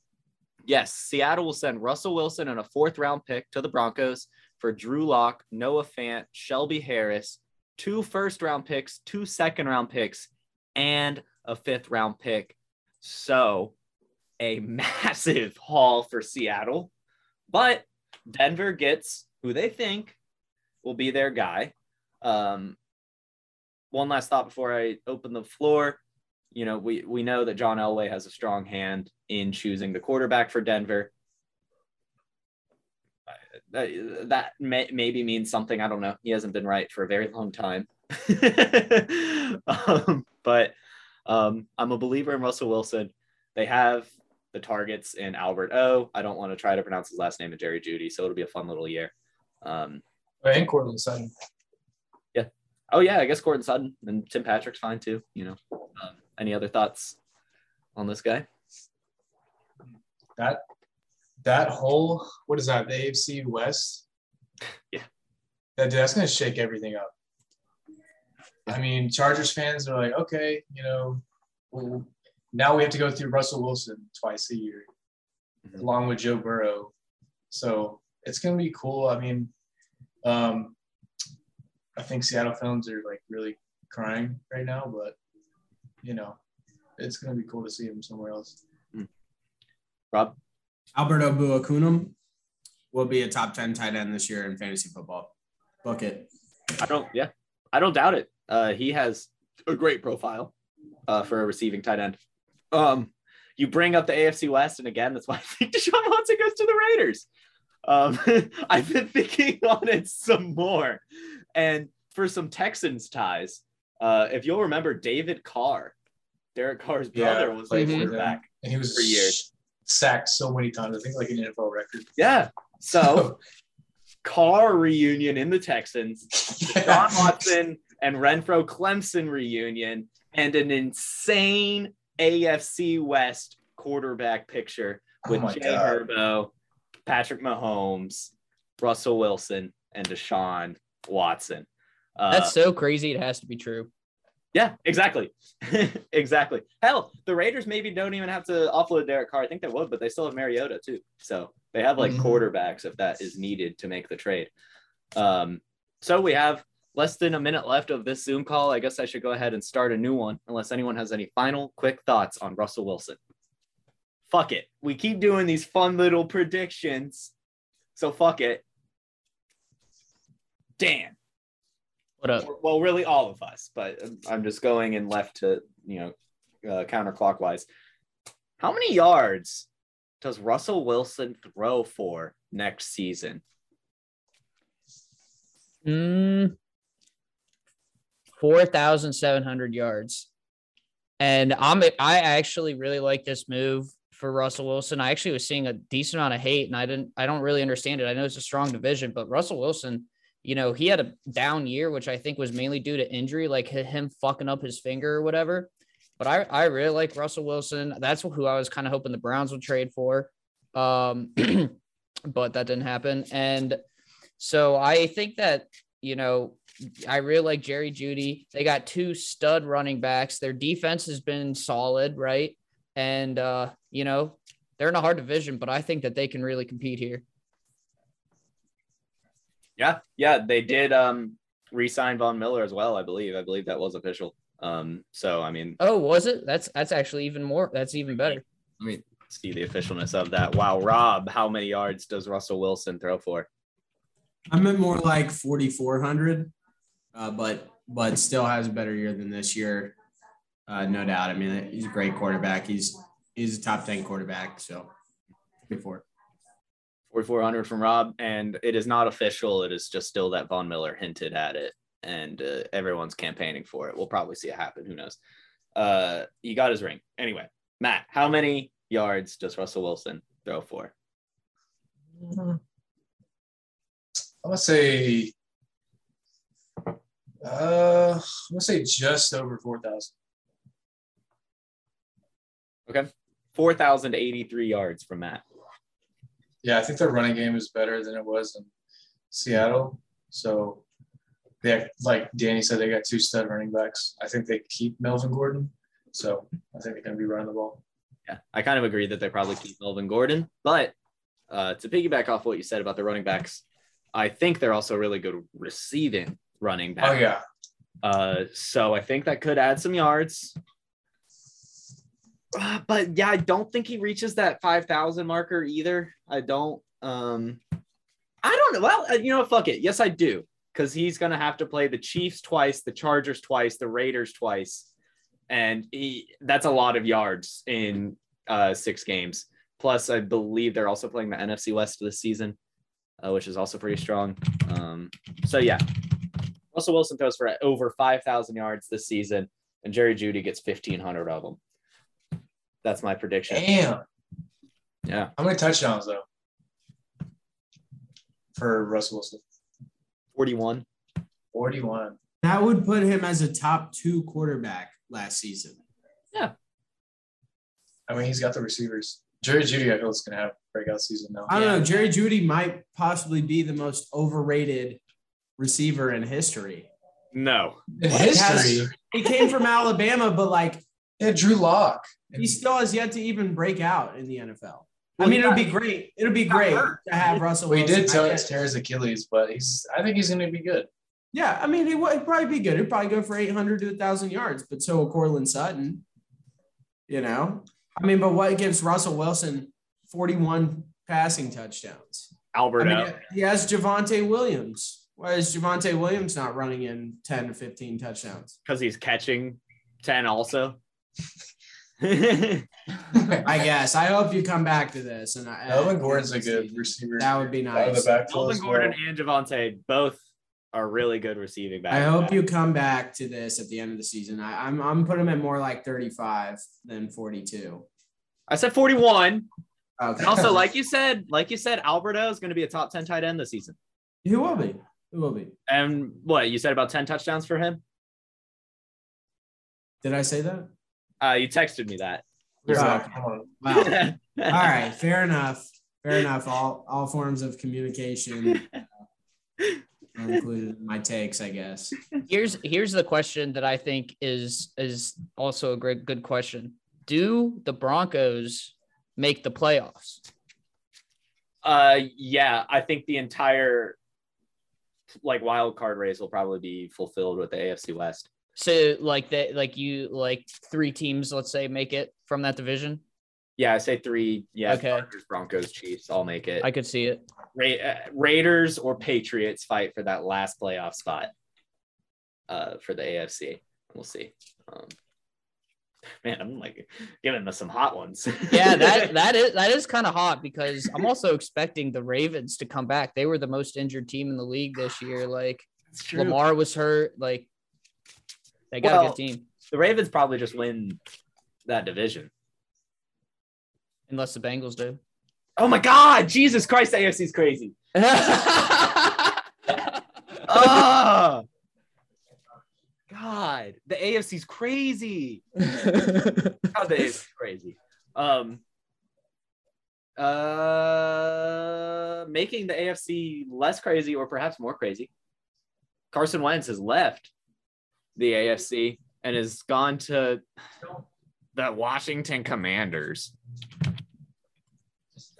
[SPEAKER 1] Yes, Seattle will send Russell Wilson and a fourth round pick to the Broncos for Drew Lock, Noah Fant, Shelby Harris, two first round picks, two second round picks, and a fifth round pick. So, a massive haul for Seattle. But Denver gets who they think will be their guy. Um, one last thought before I open the floor. You know, we, we know that John Elway has a strong hand in choosing the quarterback for Denver. That, that may, maybe means something. I don't know. He hasn't been right for a very long time. um, but um, I'm a believer in Russell Wilson. They have the targets in Albert O. I don't want to try to pronounce his last name in Jerry Jeudy, so it'll be a fun little year. Um,
[SPEAKER 3] And Courtland Sutton. Yeah.
[SPEAKER 1] Oh yeah, I guess Gordon Sutton and Tim Patrick's fine too. You know, um, any other thoughts on this guy?
[SPEAKER 3] That that whole what is that? The AFC West.
[SPEAKER 1] Yeah.
[SPEAKER 3] That that's gonna shake everything up. I mean, Chargers fans are like, okay, you know, well, now we have to go through Russell Wilson twice a year,
[SPEAKER 1] Mhm.
[SPEAKER 3] along with Joe Burrow. So it's gonna be cool. I mean, um, I think Seattle fans are like really crying right now, but you know, it's gonna be cool to see him somewhere else.
[SPEAKER 1] Rob,
[SPEAKER 5] Albert Okwuegbunam will be a top 10 tight end this year in fantasy football. Book it.
[SPEAKER 1] I don't. Yeah, I don't doubt it. Uh, he has a great profile uh, for a receiving tight end. Um, you bring up the AFC West, and again, that's why I think Deshaun Watson goes to the Raiders. Um, I've been thinking on it some more, and for some Texans ties, uh, if you'll remember, David Carr, Derek Carr's brother, was
[SPEAKER 3] played
[SPEAKER 1] a quarterback.
[SPEAKER 3] and he was
[SPEAKER 1] for years.
[SPEAKER 3] Sacked so many times. I think like an NFL record.
[SPEAKER 1] Yeah. So Carr reunion in the Texans, John Watson and Renfrow Clemson reunion, and an insane AFC West quarterback picture
[SPEAKER 3] Oh
[SPEAKER 1] with
[SPEAKER 3] my
[SPEAKER 1] Jay
[SPEAKER 3] God.
[SPEAKER 1] Herbo, Patrick Mahomes, Russell Wilson, and Deshaun Watson. Uh,
[SPEAKER 2] That's so crazy. It has to be true.
[SPEAKER 1] Yeah, exactly. exactly. Hell, the Raiders maybe don't even have to offload Derek Carr. I think they would, but they still have Mariota too. So they have like
[SPEAKER 3] Mhm.
[SPEAKER 1] quarterbacks if that is needed to make the trade. Um, so we have less than a minute left of this Zoom call. I guess I should go ahead and start a new one unless anyone has any final quick thoughts on Russell Wilson. Fuck it. We keep doing these fun little predictions. So fuck it. Dan
[SPEAKER 2] What up?
[SPEAKER 1] well, really all of us, but I'm just going and left to, you know, uh, counterclockwise. How many yards does Russell Wilson throw for next season?
[SPEAKER 2] Mm, 4,700 yards. And I'm I actually really like this move for Russell Wilson. I actually was seeing a decent amount of hate and I didn't I don't really understand it. I know it's a strong division, but Russell Wilson, you know, he had a down year which I think was mainly due to injury, like him fucking up his finger or whatever. But I I really like Russell Wilson. That's who I was kind of hoping the Browns would trade for. Um but that didn't happen and so I think that you know, I really like Jerry Jeudy. They got two stud running backs. Their defense has been solid, right? And uh, you know, they're in a hard division, but I think that they can really compete here.
[SPEAKER 1] Yeah, yeah, they did um re-sign Von Miller as well, I believe. I believe that was official. Um, so I mean,
[SPEAKER 2] Oh, was it? That's that's actually even more. That's even better.
[SPEAKER 1] let me see the officialness of that. Wow, Rob, how many yards does Russell Wilson throw for?
[SPEAKER 5] I'm at more like 4,400, uh, but but still has a better year than this year. Uh, no doubt. I mean, he's a great quarterback. He's he's a top 10 quarterback. So, before
[SPEAKER 1] 4400 from Rob, and it is not official. It is just still that Von Miller hinted at it, and uh, everyone's campaigning for it. We'll probably see it happen. Who knows? Uh, he got his ring. Anyway, Matt, how many yards does Russell Wilson throw for?
[SPEAKER 3] I'm gonna say, uh, I'm gonna say just over four thousand.
[SPEAKER 1] Okay, 4,083 yards from Matt.
[SPEAKER 3] Yeah, I think their running game is better than it was in Seattle. So, they like Danny said, they got two stud running backs. I think they keep Melvin Gordon. So I think they're gonna be running the ball.
[SPEAKER 1] Yeah, I kind of agree that they probably keep Melvin Gordon, but uh, to piggyback off what you said about the running backs, I think they're also really good receiving running backs.
[SPEAKER 3] Oh yeah,
[SPEAKER 1] Uh, so I think that could add some yards. Uh, but yeah, I don't think he reaches that 5,000 marker either. I don't. Um, I don't know. Well, uh, you know? Fuck it. Yes, I do. Because he's going to have to play the Chiefs twice, the Chargers twice, the Raiders twice. And he, that's a lot of yards in uh, six games. Plus, I believe they're also playing the NFC West this season, uh, which is also pretty strong. Um, so yeah, Russell Wilson throws for over 5,000 yards this season, and Jerry Jeudy gets 1,500 of them. That's my prediction.
[SPEAKER 3] damn.
[SPEAKER 1] Yeah.
[SPEAKER 3] How many touchdowns though for Russell Wilson?
[SPEAKER 1] 41.
[SPEAKER 3] Forty-one.
[SPEAKER 5] that would put him as a top two quarterback last season. Yeah.
[SPEAKER 3] I mean, he's got the receivers. Jerry Jeudy, I feel is gonna have a breakout season now.
[SPEAKER 5] I don't
[SPEAKER 2] Yeah.
[SPEAKER 5] know. Jerry Jeudy might possibly be the most overrated receiver in history.
[SPEAKER 1] No.
[SPEAKER 3] In
[SPEAKER 5] He has-
[SPEAKER 3] history,
[SPEAKER 5] He came from Alabama, but like
[SPEAKER 3] yeah, Drew Lock.
[SPEAKER 5] He still has yet to even break out in the NFL. I mean, it would be great. It would be great to have Russell.
[SPEAKER 3] Well, he
[SPEAKER 5] Wilson.
[SPEAKER 3] did
[SPEAKER 5] tell
[SPEAKER 3] tear,
[SPEAKER 5] guess-
[SPEAKER 3] tear his Achilles, but he's. I think he's going to be good.
[SPEAKER 5] Yeah, I mean, he would probably be good. He'd probably go for 800 to 1,000 yards, but so will Courtland Sutton. You know? I mean, but what gives Russell Wilson 41 passing touchdowns? I
[SPEAKER 1] Alberto.
[SPEAKER 5] mean, he has Javonte Williams. Why is Javonte Williams not running in 10 to 15 touchdowns?
[SPEAKER 1] because he's catching 10 also.
[SPEAKER 5] I guess. I hope you come back to this. And I,
[SPEAKER 3] Melvin Gordon's a good
[SPEAKER 5] season.
[SPEAKER 3] receiver.
[SPEAKER 5] That would be
[SPEAKER 3] Out of the
[SPEAKER 5] nice.
[SPEAKER 3] backfield
[SPEAKER 1] Melvin
[SPEAKER 3] as well.
[SPEAKER 1] Gordon and Javonte both are really good receiving backs.
[SPEAKER 5] I hope you come back to this at the end of the season. I, I'm I'm putting him at more like 35 than 42.
[SPEAKER 1] I said 41.
[SPEAKER 5] Okay.
[SPEAKER 1] And also, like you said, like you said, Alberto is going to be a top 10 tight end this season.
[SPEAKER 5] Who will be? Who will be?
[SPEAKER 1] And what you said about 10 touchdowns for him?
[SPEAKER 5] Did I say that?
[SPEAKER 1] Uh, you texted me that.
[SPEAKER 3] Yeah,
[SPEAKER 5] Okay.
[SPEAKER 3] come on.
[SPEAKER 5] Wow. All right, fair enough. Fair enough. All all forms of communication are included in my takes, I guess.
[SPEAKER 2] Here's here's the question that I think is is also a great good question. Do the Broncos make the playoffs?
[SPEAKER 1] Uh, yeah, I think the entire like wild card race will probably be fulfilled with the AFC West.
[SPEAKER 2] So like that like you like three teams, let's say, make it from that division.
[SPEAKER 1] Yeah, I say three. Yeah,
[SPEAKER 2] Okay.
[SPEAKER 1] Chargers, Broncos, Chiefs. I'll make it.
[SPEAKER 2] I could see it.
[SPEAKER 1] Ra- uh, Raiders or Patriots fight for that last playoff spot uh, for the AFC. We'll see. Um, man, I'm like giving us some hot ones.
[SPEAKER 2] Yeah, that that is that is kind of hot because I'm also expecting the Ravens to come back. They were the most injured team in the league this year. Like Lamar was hurt. Like they got a good team,
[SPEAKER 1] The Ravens probably just win that division.
[SPEAKER 2] unless the Bengals do.
[SPEAKER 1] Oh my God, Jesus Christ, the AFC is crazy. Oh, God, the AFC's crazy. God, the AFC's crazy. Um, uh, making the AFC less crazy or perhaps more crazy. Carson Wentz has left the AFC and has gone to the Washington Commanders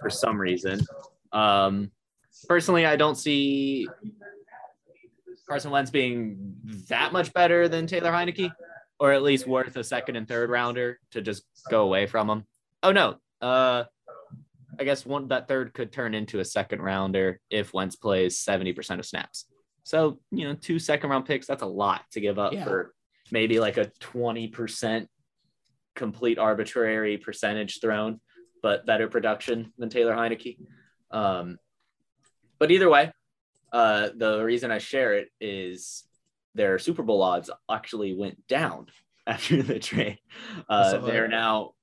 [SPEAKER 1] for some reason. Um, personally, I don't see Carson Wentz being that much better than Taylor Heinicke, or at least worth a second and third rounder to just go away from him. Oh no, uh, I guess one that third could turn into a second rounder if Wentz plays seventy percent of snaps. So you know, two second round picks that's a lot to give up
[SPEAKER 2] Yeah.
[SPEAKER 1] for maybe like a twenty percent complete arbitrary percentage thrown, but better production than Taylor Heinicke. Um, but either way, uh, the reason I share it is their Super Bowl odds actually went down after the trade. Uh, they're now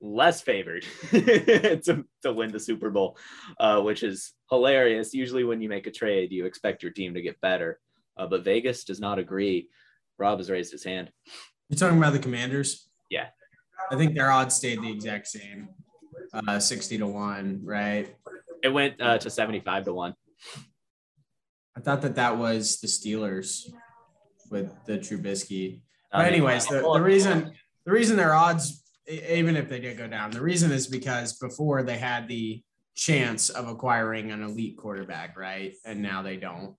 [SPEAKER 1] less favored to, to win the Super Bowl, uh, which is hilarious. Usually, when you make a trade, you expect your team to get better, uh, but Vegas does not agree. Rob has raised his hand.
[SPEAKER 5] You're talking about the Commanders?
[SPEAKER 1] Yeah.
[SPEAKER 5] I think their odds stayed the exact same, uh, 60 to 1, right?
[SPEAKER 1] It went uh, to 75 to 1.
[SPEAKER 5] I thought that that was the Steelers with the Trubisky. But anyways, the, the reason the reason their odds, even if they did go down, the reason is because before they had the chance of acquiring an elite quarterback, right? And now they don't.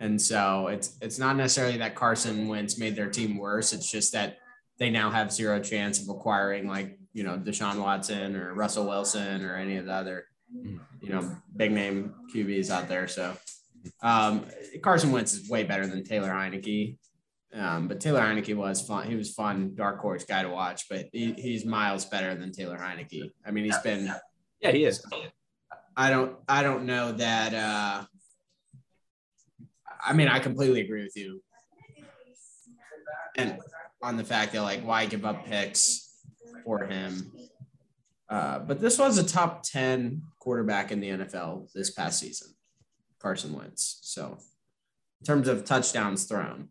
[SPEAKER 5] And so it's it's not necessarily that Carson Wentz made their team worse. It's just that they now have zero chance of acquiring like you know Deshaun Watson or Russell Wilson or any of the other you know big name QBs out there. So um, Carson Wentz is way better than Taylor Heinicke. Um, but Taylor Heinicke was fun. He was fun, dark horse guy to watch. But he, he's miles better than Taylor Heinicke. I mean, he's been.
[SPEAKER 1] yeah, he is.
[SPEAKER 5] I don't. I don't know that. Uh, I mean, I completely agree with you. And on the fact that like, why give up picks for him? Uh, but this was a top ten quarterback in the NFL this past season, Carson Wentz. So, in terms of touchdowns thrown,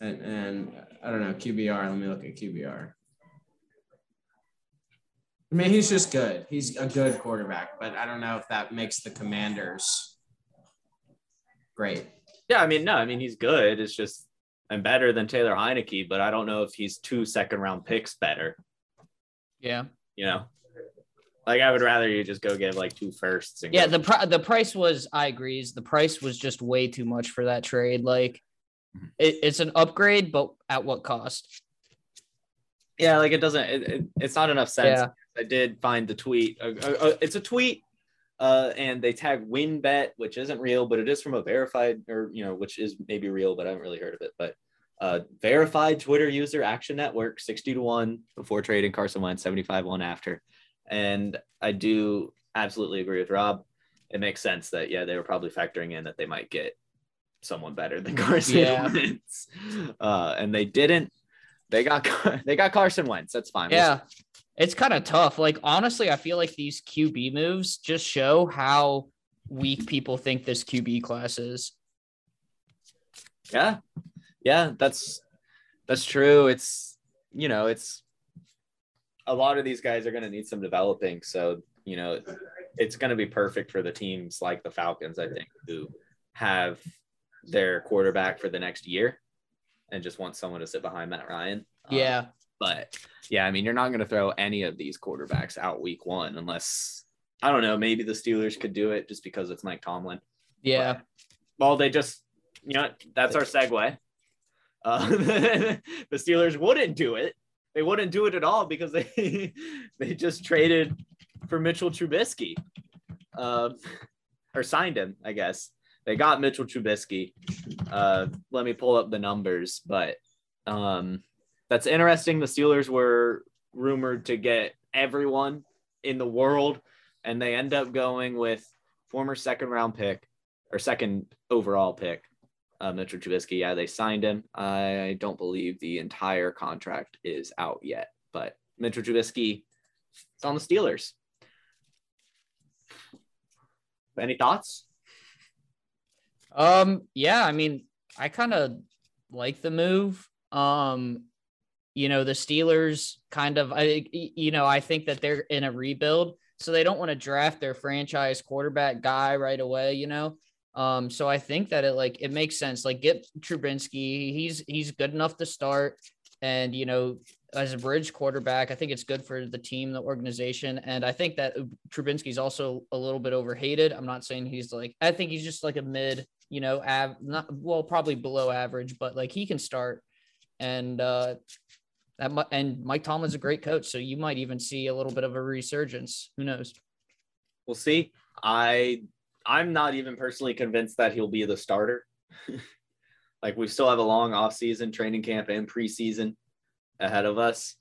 [SPEAKER 5] and and I don't know QBR. Let me look at QBR. I mean, he's just good. He's a good quarterback, but I don't know if that makes the Commanders great.
[SPEAKER 1] Yeah, I mean, no, I mean he's good. It's just I'm better than Taylor Heinicke, but I don't know if he's two second round picks better.
[SPEAKER 2] Yeah.
[SPEAKER 1] You know, Like I would rather you just go get like two firsts. And
[SPEAKER 2] Yeah,
[SPEAKER 1] go-
[SPEAKER 2] the pri- the price was I agree. is The price was just way too much for that trade. Like. It, it's an upgrade, but at what cost?
[SPEAKER 1] yeah, like it doesn't. It, it, it's not enough sense.
[SPEAKER 2] Yeah.
[SPEAKER 1] I did find the tweet. Uh, uh, uh, it's a tweet, uh, and they tag WinBet, which isn't real, but it is from a verified, or you know, which is maybe real, but I haven't really heard of it. But uh, verified Twitter user Action Network, sixty to one before trading Carson Wentz, seventy five one after, and I do absolutely agree with Rob. It makes sense that yeah, they were probably factoring in that they might get someone better than Carson
[SPEAKER 2] Yeah.
[SPEAKER 1] Wentz, uh, and they didn't. They got they got Carson Wentz. That's fine.
[SPEAKER 2] Yeah. It's kind of tough. Like honestly, I feel like these QB moves just show how weak people think this QB class is.
[SPEAKER 1] Yeah. Yeah, that's that's true. It's you know, it's a lot of these guys are going to need some developing, so you know, it's going to be perfect for the teams like the Falcons, I think, who have their quarterback for the next year and just want someone to sit behind Matt Ryan. Um,
[SPEAKER 2] Yeah.
[SPEAKER 1] but yeah, I mean, you're not going to throw any of these quarterbacks out week 1 unless I don't know, maybe the Steelers could do it just because it's Mike Tomlin.
[SPEAKER 2] Yeah.
[SPEAKER 1] Well, they just, you know, that's our segue. Uh, the Steelers wouldn't do it. They wouldn't do it at all because they they just traded for Mitchell Trubisky, uh, or signed him, I guess. They got Mitchell Trubisky. Uh, let me pull up the numbers, but um, that's interesting. The Steelers were rumored to get everyone in the world, and they end up going with former second round pick or second overall pick, uh, Mitchell Trubisky. Yeah, they signed him. I don't believe the entire contract is out yet, but Mitchell Trubisky is on the Steelers. Any thoughts?
[SPEAKER 2] Um, yeah, I mean, I kind of like the move. Um, you know, the Steelers kind of, I, you know, I think that they're in a rebuild, so they don't want to draft their franchise quarterback guy right away. You know, um, so I think that it like it makes sense. Like, get Trubinsky. He's he's good enough to start, and you know, as a bridge quarterback, I think it's good for the team, the organization, and I think that Trubinsky's also a little bit overhated. I'm not saying he's like, I think he's just like a mid, you know, av- not well, probably below average, but like he can start, and uh, that mu- and Mike Tomlin's a great coach, so you might even see a little bit of a resurgence. Who knows?
[SPEAKER 1] We'll see. I I'm not even personally convinced that he'll be the starter. like we still have a long off-season training camp and preseason ahead of us.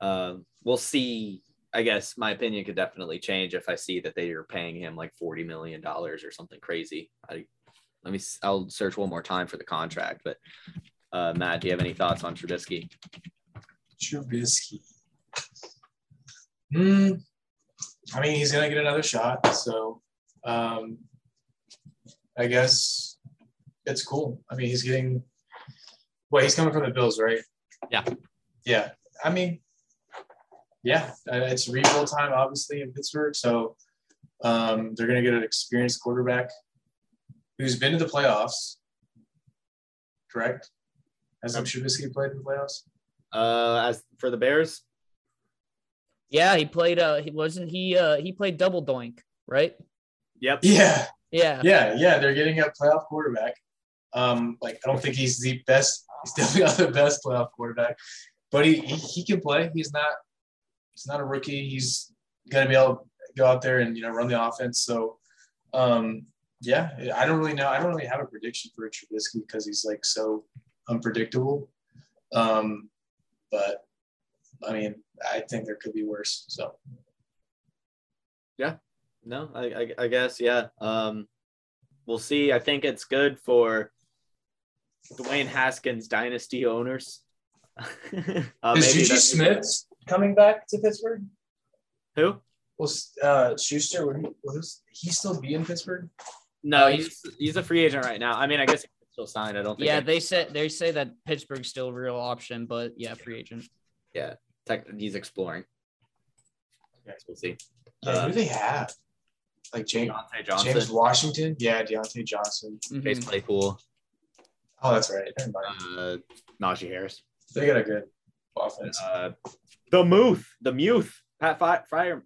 [SPEAKER 1] Um, we'll see. I guess my opinion could definitely change if I see that they are paying him like forty million dollars or something crazy. I let me. I'll search one more time for the contract. But uh, Matt, do you have any thoughts on Trubisky?
[SPEAKER 3] Trubisky. Hmm. I mean, he's gonna get another shot, so um, I guess it's cool. I mean, he's getting. Well, he's coming from the Bills, right?
[SPEAKER 1] Yeah.
[SPEAKER 3] Yeah. I mean, yeah, it's rebuild time, obviously, in Pittsburgh. So um, they're gonna get an experienced quarterback who's been to the playoffs. Correct? Has Trubisky played in the playoffs?
[SPEAKER 1] Uh, as for the Bears,
[SPEAKER 2] Yeah, he played. Uh, he wasn't he. Uh, he played double doink, right?
[SPEAKER 1] yep.
[SPEAKER 3] Yeah.
[SPEAKER 2] Yeah.
[SPEAKER 3] Yeah, yeah, they're getting a playoff quarterback. Um, like I don't think he's the best. He's definitely not the best playoff quarterback, but he he, he can play. He's not. He's not a rookie. He's gonna be able to go out there and you know run the offense. So, um, yeah, I don't really know. I don't really have a prediction for Trubisky because he's like so unpredictable. Um, but I mean, I think there could be worse. So Yeah.
[SPEAKER 1] No, I, I, I guess yeah. Um, we'll see. I think it's good for Dwayne Haskins dynasty owners. uh,
[SPEAKER 3] is
[SPEAKER 1] maybe
[SPEAKER 3] Juju
[SPEAKER 1] that's-
[SPEAKER 3] Smith coming back to Pittsburgh?
[SPEAKER 1] Who?
[SPEAKER 3] Well, uh, Schuster, will he, will he still be in Pittsburgh?
[SPEAKER 1] No,
[SPEAKER 2] Uh,
[SPEAKER 1] he's he's a free agent right now. I mean, I guess he can still sign. I don't think.
[SPEAKER 2] Yeah, they said they say that Pittsburgh's still a real option, but yeah, free agent.
[SPEAKER 1] Yeah, tech, he's exploring.
[SPEAKER 3] Okay.
[SPEAKER 1] We'll see.
[SPEAKER 3] Yeah,
[SPEAKER 1] Uh,
[SPEAKER 3] who do they have? Like James,
[SPEAKER 1] Diontae Johnson,
[SPEAKER 3] James Washington? Yeah, Diontae Johnson.
[SPEAKER 2] Mhm.
[SPEAKER 1] Chase Claypool,
[SPEAKER 3] Oh, that's right.
[SPEAKER 1] Uh, Najee Harris,
[SPEAKER 3] They got a good offense.
[SPEAKER 1] uh, the Muth, the Muth, Pat Fi- Fryer,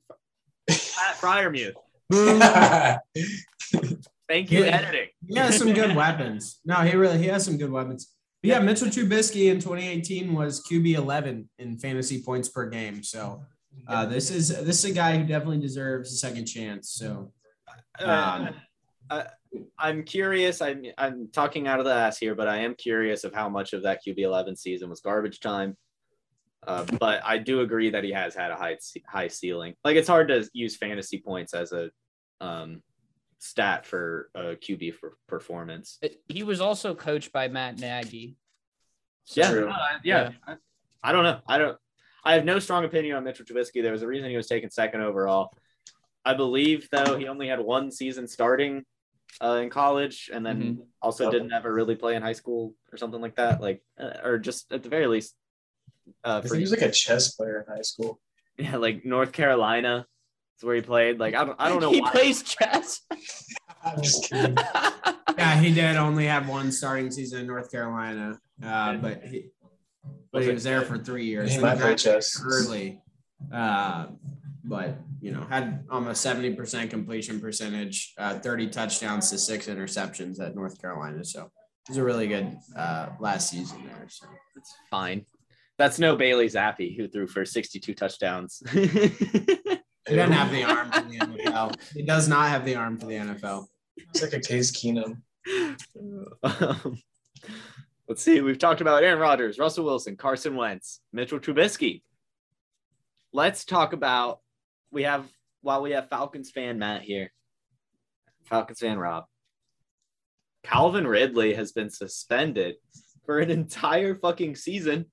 [SPEAKER 1] Pat Freiermuth.
[SPEAKER 5] Boom.
[SPEAKER 1] Thank you,
[SPEAKER 5] Yeah.
[SPEAKER 1] editing.
[SPEAKER 5] he has some good weapons. No, he really he has some good weapons. But yeah, Mitchell Trubisky in 2018 was QB 11 in fantasy points per game. So uh, this is this is a guy who definitely deserves a second chance. So
[SPEAKER 1] Uh, I, I'm curious. I'm I'm talking out of the ass here, but I am curious of how much of that QB 11 season was garbage time. Uh, but I do agree that he has had a high high ceiling. Like it's hard to use fantasy points as a um, stat for a QB for performance.
[SPEAKER 2] He was also coached by Matt Nagy. So-
[SPEAKER 1] Yeah,
[SPEAKER 3] True.
[SPEAKER 1] no, I- yeah. I, I don't know. I don't. I have no strong opinion on Mitchell Trubisky. There was a reason he was taken second overall. I believe though he only had one season starting uh, in college, and then
[SPEAKER 2] Mhm.
[SPEAKER 1] also
[SPEAKER 3] Yep.
[SPEAKER 1] didn't ever really play in high school or something like that. Like, uh, or just at the very least, uh, for
[SPEAKER 3] he was like a chess player in high school.
[SPEAKER 1] yeah, like North Carolina is where he played. Like, I don't, I don't know.
[SPEAKER 2] He
[SPEAKER 1] why.
[SPEAKER 2] plays chess.
[SPEAKER 3] I'm just kidding.
[SPEAKER 5] yeah, he did only have one starting season in North Carolina, uh, but he but he was there for three years.
[SPEAKER 3] He
[SPEAKER 5] Then
[SPEAKER 3] might play chess.
[SPEAKER 5] early, uh, but you know had almost seventy percent completion percentage, uh, thirty touchdowns to six interceptions at North Carolina. So it was a really good uh, last season there. So
[SPEAKER 1] It's fine. That's no Bailey Zappe who threw for 62 touchdowns.
[SPEAKER 5] he doesn't have the arm for the NFL. He does not have the arm for the NFL.
[SPEAKER 3] It's like a Case Keenum.
[SPEAKER 1] Um, let's see. We've talked about Aaron Rodgers, Russell Wilson, Carson Wentz, Mitchell Trubisky. Let's talk about we have while we have Falcons fan Matt here, Falcons fan Rob. Calvin Ridley has been suspended for an entire fucking season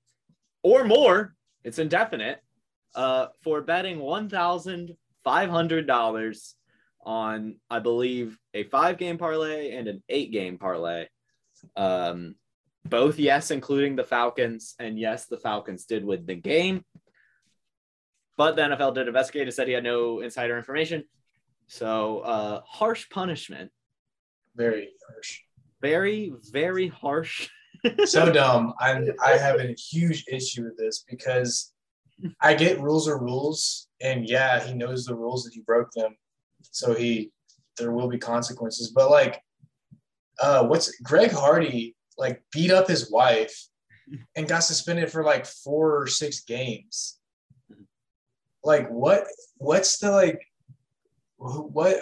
[SPEAKER 1] or more. It's indefinite. Uh, for betting one thousand five hundred dollars on, I believe, a five game parlay and an eight game parlay. Um, both yes, including the Falcons, and yes, the Falcons did win the game. But the NFL did investigate and said he had no insider information. So, uh, harsh punishment.
[SPEAKER 3] Very harsh.
[SPEAKER 1] Very, very harsh.
[SPEAKER 3] So dumb. I'm I have a huge issue with this because I get rules are rules, and yeah, he knows the rules that he broke them. So he there will be consequences. But like uh what's Greg Hardy like beat up his wife and got suspended for like four or six games. Like what what's the like what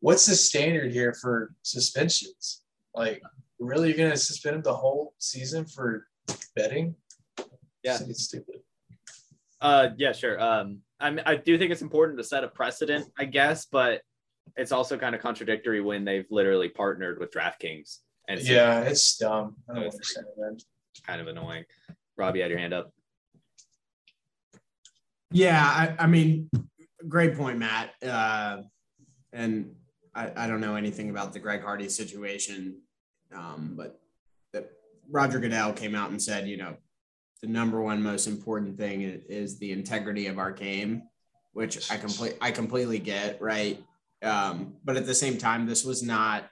[SPEAKER 3] what's the standard here for suspensions? Like really you're gonna suspend him the whole season for betting?
[SPEAKER 1] Yeah.
[SPEAKER 3] it's stupid.
[SPEAKER 1] Uh, yeah, sure. Um, I I do think it's important to set a precedent, I guess, but it's also kind of contradictory when they've literally partnered with DraftKings, and it's
[SPEAKER 3] Yeah, it's dumb. I don't
[SPEAKER 1] It's-
[SPEAKER 3] understand it,
[SPEAKER 1] kind of annoying. Rob, you had your hand up.
[SPEAKER 5] Yeah, I, I mean, great point, Matt. Uh, and I, I don't know anything about the Greg Hardy situation, um, but that Roger Goodell came out and said, you know, the number one most important thing is the integrity of our game, which I complete I completely get, right? Um, but at the same time, this was not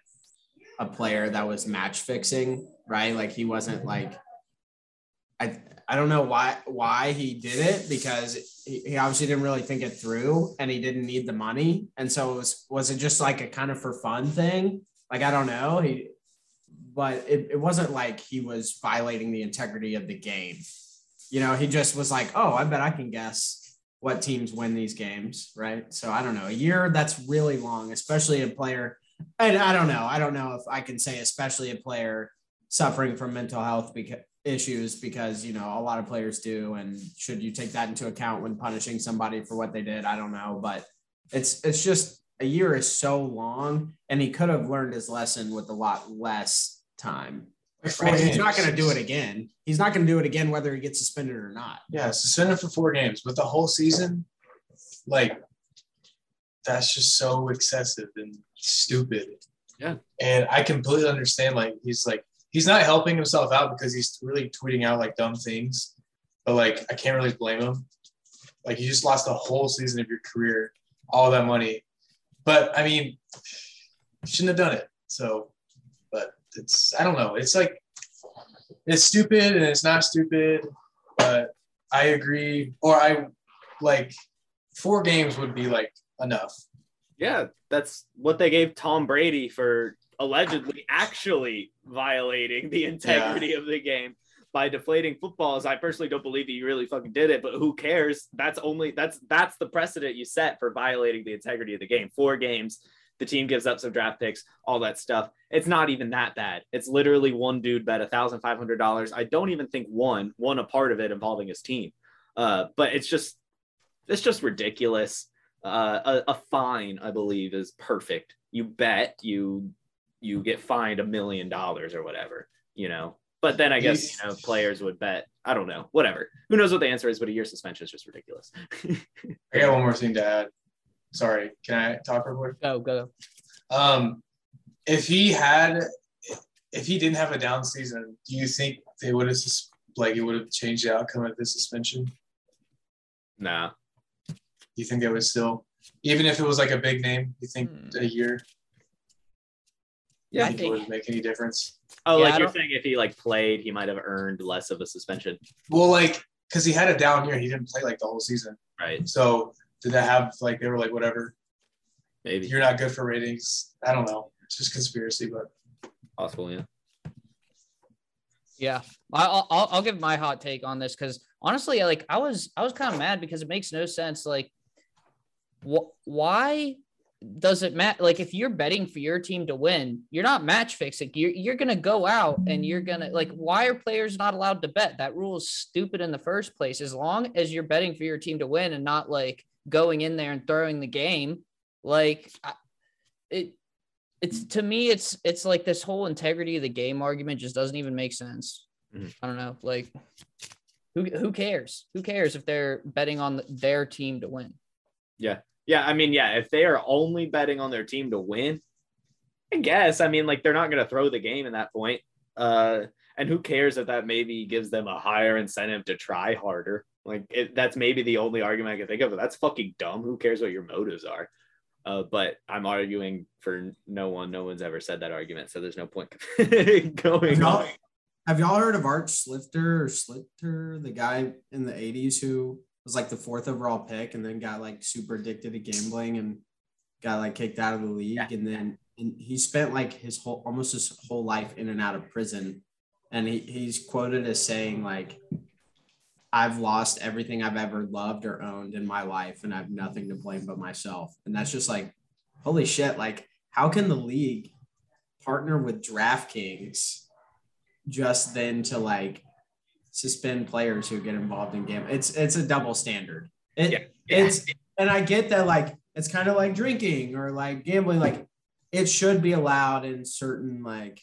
[SPEAKER 5] a player that was match fixing, right? Like he wasn't like I I don't know why why he did it because he, he obviously didn't really think it through and he didn't need the money. And so it was was it just like a kind of for fun thing? Like I don't know. He but it, it wasn't like he was violating the integrity of the game. You know, he just was like, oh, I bet I can guess what teams win these games, right? So I don't know. A year that's really long, especially a player. And I don't know. I don't know if I can say, especially a player suffering from mental health issues because you know a lot of players do and should you take that into account when punishing somebody for what they did i don't know but it's it's just a year is so long and he could have learned his lesson with a lot less time right? he's not going to do it again he's not going to do it again whether he gets suspended or not
[SPEAKER 3] Yeah, suspended for four games, but the whole season, like, that's just so excessive and stupid.
[SPEAKER 1] Yeah.
[SPEAKER 3] And I completely understand. Like, he's like, he's not helping himself out because he's really tweeting out like dumb things. But like, I can't really blame him. Like, you just lost the whole season of your career, all that money. But I mean, shouldn't have done it. So, but it's, I don't know. It's like, it's stupid and it's not stupid but I agree. Or I like four games would be like enough.
[SPEAKER 1] Yeah, that's what they gave Tom Brady for allegedly actually violating the integrity of the game by deflating footballs. I personally don't believe he really fucking did it, but who cares? That's only that's that's the precedent you set for violating the integrity of the game. Four games, the team gives up some draft picks, all that stuff. It's not even that bad. It's literally one dude bet a thousand five hundred dollars. I don't even think one won a part of it involving his team. Uh, but it's just it's just ridiculous. Uh, a, a fine, I believe, is perfect. You bet you you get fined a million dollars or whatever, you know. But then I guess you know players would bet. I don't know. Whatever. Who knows what the answer is? But a year suspension is just ridiculous.
[SPEAKER 3] I got one more thing to add. Sorry, can I talk real quick?
[SPEAKER 2] Go go.
[SPEAKER 3] Um, if he had, if he didn't have a down season, do you think they would have like it would have changed the outcome of the suspension?
[SPEAKER 1] nah.
[SPEAKER 3] Do you think they would still, even if it was like a big name, you think
[SPEAKER 2] Hmm.
[SPEAKER 3] a year?
[SPEAKER 1] Yeah,
[SPEAKER 2] I
[SPEAKER 3] think,
[SPEAKER 2] think-
[SPEAKER 3] it would make any difference?
[SPEAKER 1] Oh,
[SPEAKER 2] Yeah,
[SPEAKER 1] like
[SPEAKER 2] I
[SPEAKER 1] you're
[SPEAKER 2] don't-
[SPEAKER 1] saying if he like played, he might have earned less of a suspension,
[SPEAKER 3] Well, like because he had a down year, he didn't play like the whole season.
[SPEAKER 1] right?
[SPEAKER 3] So did that have like they were like whatever?
[SPEAKER 1] Maybe
[SPEAKER 3] You're not good for ratings. I don't know. It's just conspiracy, but
[SPEAKER 1] possible. Yeah.
[SPEAKER 2] Yeah, I- I'll I'll, I'll give my hot take on this because honestly, like I was I was kind of mad because it makes no sense. Like, wh- why does it matter? Like, if you're betting for your team to win, you're not match fixing. You're you're gonna go out and you're gonna like. Why are players not allowed to bet? That rule is stupid in the first place. As long as you're betting for your team to win and not like going in there and throwing the game, like it it's to me it's it's like this whole integrity of the game argument just doesn't even make sense
[SPEAKER 1] Mhm.
[SPEAKER 2] i don't know like who who cares who cares if they're betting on their team to win
[SPEAKER 1] Yeah, yeah. I mean, yeah, if they are only betting on their team to win, I guess. I mean, like they're not going to throw the game in that point. Uh, and who cares if that maybe gives them a higher incentive to try harder? Like it, that's maybe the only argument I can think of. That's fucking dumb. Who cares what your motives are? Uh, but I'm arguing for no one. No one's ever said that argument, so there's no point going on.
[SPEAKER 5] have y'all heard of Art Schlichter or Schlichter, the guy in the 80s who was like the fourth overall pick and then got like super addicted to gambling and got like kicked out of the league?
[SPEAKER 1] Yeah.
[SPEAKER 5] And then and he spent like his whole almost his whole life in and out of prison. And he, he's quoted as saying, like, I've lost everything I've ever loved or owned in my life, and I have nothing to blame but myself. And that's just like, holy shit. Like, how can the league partner with DraftKings just then to like suspend players who get involved in gambling? It's it's a double standard. It,
[SPEAKER 1] Yeah.
[SPEAKER 5] It's and I get that like it's kind of like drinking or like gambling. Like it should be allowed in certain like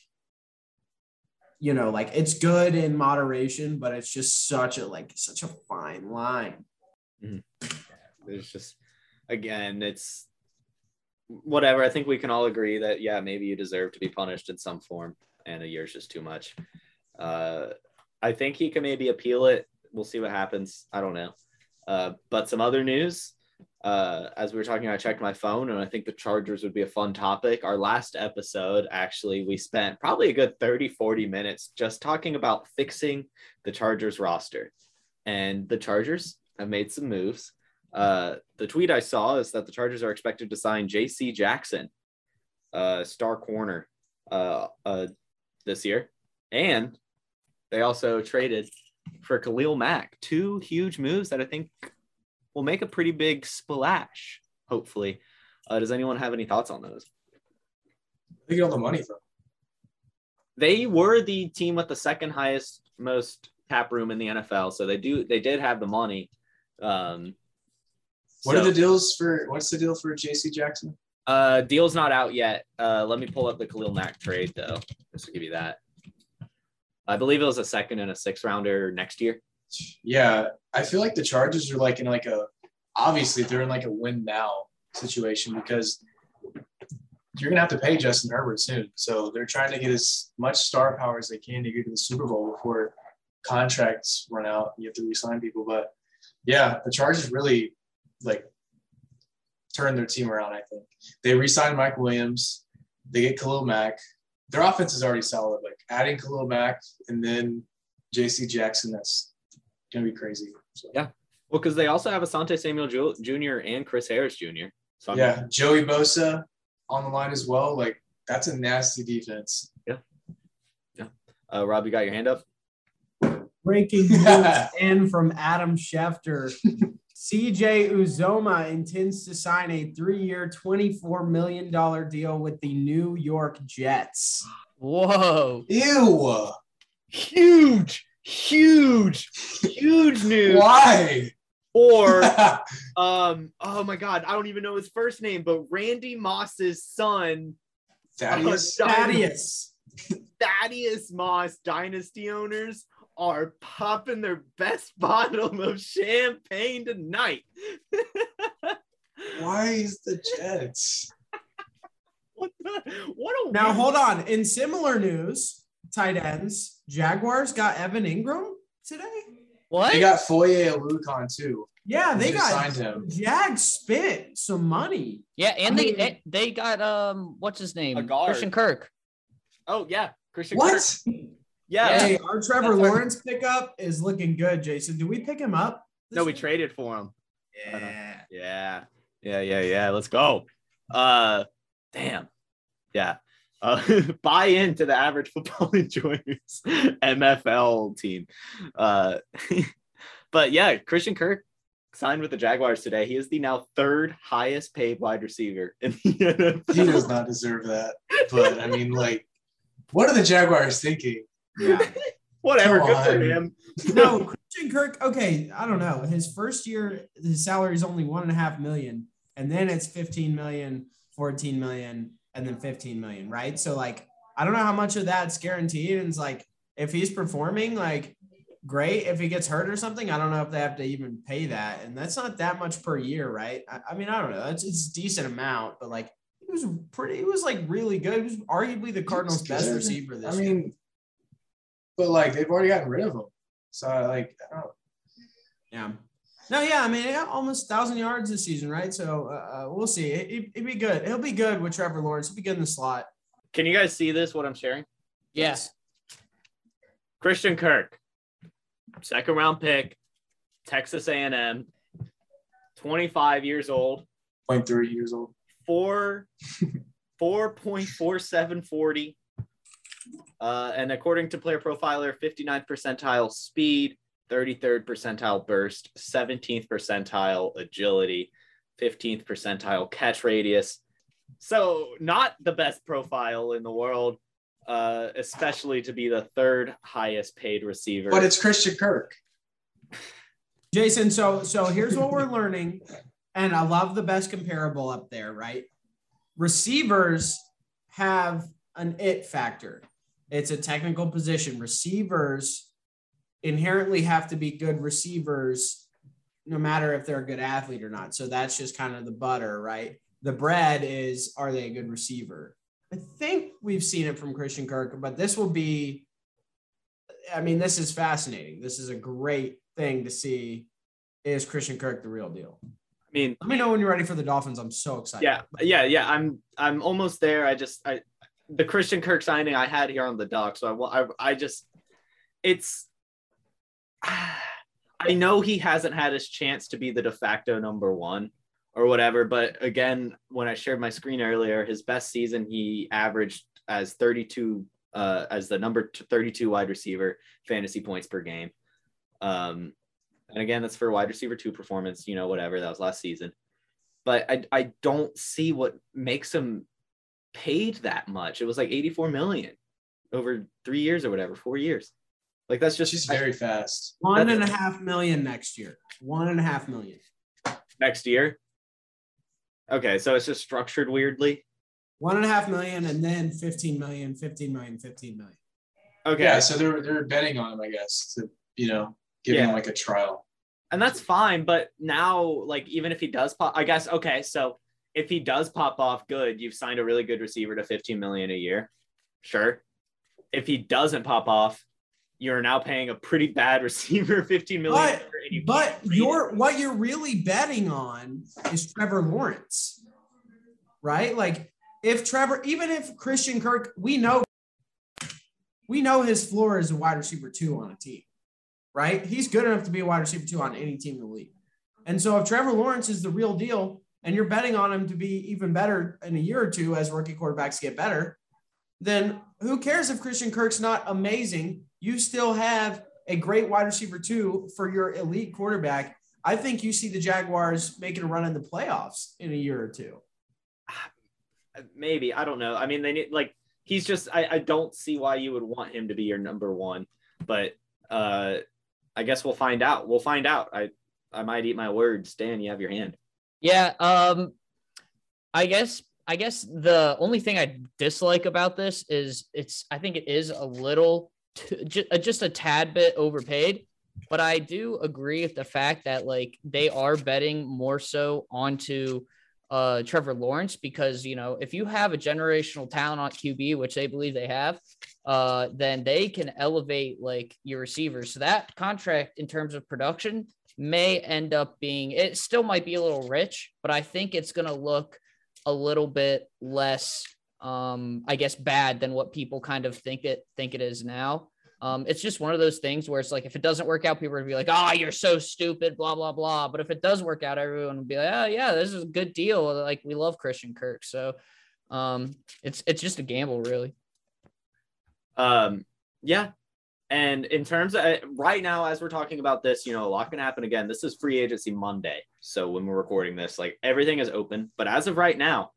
[SPEAKER 5] you know like it's good in moderation, but it's just such a like such a fine line.
[SPEAKER 1] There's just again, it's whatever. I think we can all agree that yeah, maybe you deserve to be punished in some form, and a year's just too much. Uh, I think he can maybe appeal it. We'll see what happens. I don't know. Uh, but some other news. Uh, as we were talking, I checked my phone, and I think the Chargers would be a fun topic. Our last episode, actually, we spent probably a good 30, 40 minutes just talking about fixing the Chargers roster. And the Chargers have made some moves. Uh, the tweet I saw is that the Chargers are expected to sign J.C. Jackson, uh, star corner, uh, uh, this year, and they also traded for Khalil Mack. Two huge moves that I think will make a pretty big splash. Hopefully, uh, does anyone have any thoughts on those?
[SPEAKER 3] They get all the money from.
[SPEAKER 1] They were the team with the second highest most cap room in the NFL, so they do they did have the money. Um,
[SPEAKER 3] What are the deals for? What's the deal for J.C. Jackson?
[SPEAKER 1] Uh, deal's not out yet. Uh, let me pull up the Khalil Mack trade though, just to give you that. I believe it was a second and a sixth rounder next year.
[SPEAKER 3] Yeah, I feel like the Chargers are like in like a obviously they're in like a win now situation because you're gonna have to pay Justin Herbert soon. So they're trying to get as much star power as they can to get to the Super Bowl before contracts run out. And you have to resign people. But yeah, the Chargers really like turned their team around, I think. They re-signed Mike Williams, they get Khalil Mack. Their offense is already solid. Like adding Khalil Mack and then JC Jackson, that's gonna be crazy. So,
[SPEAKER 1] Yeah. Well, because they also have Asante Samuel Jr. and Chris Harris Jr. So I'm,
[SPEAKER 3] Yeah, Joey Bosa on the line as well. Like that's a nasty defense. Yeah. Yeah.
[SPEAKER 1] Uh, Rob, you got your hand up.
[SPEAKER 5] Breaking news in from Adam Schefter. CJ Uzomah intends to sign a three-year, $24 million deal with the New York Jets.
[SPEAKER 2] Whoa.
[SPEAKER 3] Ew.
[SPEAKER 1] Huge, huge, huge news
[SPEAKER 3] Why?
[SPEAKER 1] Or, um. Oh my God, I don't even know his first name, but Randy Moss's son,
[SPEAKER 3] Thaddeus.
[SPEAKER 1] uh,
[SPEAKER 5] Thaddeus.
[SPEAKER 1] Thaddeus Moss, dynasty owners are popping their best bottle of champagne tonight.
[SPEAKER 3] Why is the Jets?
[SPEAKER 1] what the? What a
[SPEAKER 5] Now,
[SPEAKER 1] weird-
[SPEAKER 5] hold on. In similar news, tight ends, Jaguars got Evan Engram today.
[SPEAKER 2] What?
[SPEAKER 3] They got Foye Oluokun too.
[SPEAKER 5] Yeah, they
[SPEAKER 3] They
[SPEAKER 5] got
[SPEAKER 3] signed him.
[SPEAKER 5] Jags spent some money.
[SPEAKER 2] yeah, and
[SPEAKER 3] I
[SPEAKER 2] they
[SPEAKER 3] mean-
[SPEAKER 2] they, they got um what's his name?
[SPEAKER 1] A guard.
[SPEAKER 2] Christian Kirk.
[SPEAKER 1] Oh yeah, Christian.
[SPEAKER 3] What?
[SPEAKER 1] Kirk. Yeah.
[SPEAKER 5] Hey, our Trevor
[SPEAKER 1] That's our-
[SPEAKER 5] Lawrence pickup is looking good, Jason. Did we pick him up?
[SPEAKER 1] No, we
[SPEAKER 5] week?
[SPEAKER 1] traded for him.
[SPEAKER 5] Yeah.
[SPEAKER 1] Yeah. Yeah, yeah, yeah. Let's go. Uh damn. Yeah. Uh, buy into the average football enjoyers MFL team. Uh but yeah, Christian Kirk signed with the Jaguars today. He is the now third highest paid wide receiver in the NFL.
[SPEAKER 3] He does not deserve that. But I mean, like, what are the Jaguars thinking?
[SPEAKER 5] Yeah.
[SPEAKER 1] Whatever,
[SPEAKER 3] Come
[SPEAKER 1] good for him.
[SPEAKER 5] no, Christian Kirk. Okay, I don't know. His first year, his salary is only one and a half million, and then it's 15 million, 14 million, and then 15 million, right? So like, I don't know how much of that's guaranteed. And it's like, if he's performing, like, great. If he gets hurt or something, I don't know if they have to even pay that, and that's not that much per year, right? I, I mean, I don't know. It's it's a decent amount, but like, he was pretty. He was like really good. He was arguably the Cardinals' best receiver this
[SPEAKER 3] I
[SPEAKER 5] year.
[SPEAKER 3] mean, but like they've already gotten rid of him. So like, I don't.
[SPEAKER 5] Yeah. No, yeah. I mean, yeah, almost thousand yards this season, right? So uh, uh, we'll see. It, it, it'd be good. He'll be good with Trevor Lawrence. He'll be good in the slot.
[SPEAKER 1] Can you guys see this? What I'm sharing?
[SPEAKER 2] Yes.
[SPEAKER 1] Christian Kirk, second round pick, Texas A&M, 25 years old,
[SPEAKER 3] Point three years old.
[SPEAKER 1] four, 4.4740. Uh, and according to Player Profiler, 59th percentile speed, 33rd percentile burst, 17th percentile agility, 15th percentile catch radius. So, not the best profile in the world, uh, especially to be the third highest paid receiver.
[SPEAKER 3] But it's Christian Kirk.
[SPEAKER 5] Jason, so so here's what we're learning, and I love the best comparable up there, right? Receivers have an it factor. It's a technical position. Receivers inherently have to be good receivers, no matter if they're a good athlete or not. So that's just kind of the butter, right? The bread is are they a good receiver? I think we've seen it from Christian Kirk, but this will be I mean, this is fascinating. This is a great thing to see. Is Christian Kirk the real deal?
[SPEAKER 1] I mean,
[SPEAKER 5] Let me know when you're ready for the Dolphins. I'm so excited.
[SPEAKER 1] yeah, yeah, yeah. I'm I'm almost there. I just I the Christian Kirk signing I had here on the dock. So I I I just it's I know he hasn't had his chance to be the de facto number one or whatever, but again, when I shared my screen earlier, his best season he averaged as 32 uh as the number 32 wide receiver fantasy points per game. Um and again, that's for wide receiver two performance, you know, whatever that was last season. But I I don't see what makes him paid that much. It was like 84 million over three years or whatever, four years. Like that's just,
[SPEAKER 3] Just very fast.
[SPEAKER 5] One and a half million next year. One and a half million.
[SPEAKER 1] next year. Okay, so it's just structured weirdly.
[SPEAKER 5] One and a half million and then 15 million, 15 million, 15 million.
[SPEAKER 1] Okay,
[SPEAKER 3] Yeah, so they're they're betting on him, I guess, to you know give him like a trial.
[SPEAKER 1] and that's fine. But now, like, even if he does pop, I guess okay. So if he does pop off, good. You've signed a really good receiver to 15 million a year. Sure. If he doesn't pop off, you're now paying a pretty bad receiver 15 million.
[SPEAKER 5] But
[SPEAKER 1] you
[SPEAKER 5] but you're
[SPEAKER 1] him.
[SPEAKER 5] what you're really betting on is Trevor Lawrence, right? Like if Trevor, even if Christian Kirk, we know we know his floor is a wide receiver two on a team, right? He's good enough to be a wide receiver two on any team in the league. And so if Trevor Lawrence is the real deal, and you're betting on him to be even better in a year or two as rookie quarterbacks get better, then who cares if Christian Kirk's not amazing? You still have a great wide receiver two for your elite quarterback. I think you see the Jaguars making a run in the playoffs in a year or two.
[SPEAKER 1] Maybe I don't know. I mean, they need like he's just. I, I don't see why you would want him to be your number one, but uh, I guess we'll find out. We'll find out. I I might eat my words. Dan, you have your hand.
[SPEAKER 2] Yeah. Um, I guess I guess the only thing I dislike about this is it's I think it is a little just, just a tad bit overpaid, but I do agree with the fact that like they are betting more so onto uh, Trevor Lawrence because you know if you have a generational talent on QB, which they believe they have, uh, then they can elevate like your receivers. So that contract in terms of production may end up being it still might be a little rich, but I think it's going to look a little bit less um I guess bad than what people kind of think it think it is now. Um, it's just one of those things where it's like if it doesn't work out, people would be like, "Oh, you're so stupid," blah blah blah. But if it does work out, everyone would be like, "Oh yeah, this is a good deal." Like we love Christian Kirk, so um, it's it's just a gamble, really.
[SPEAKER 1] Um, yeah. And in terms of right now, as we're talking about this, you know, a lot can happen again. This is free agency Monday. So when we're recording this, like everything is open. But as of right now,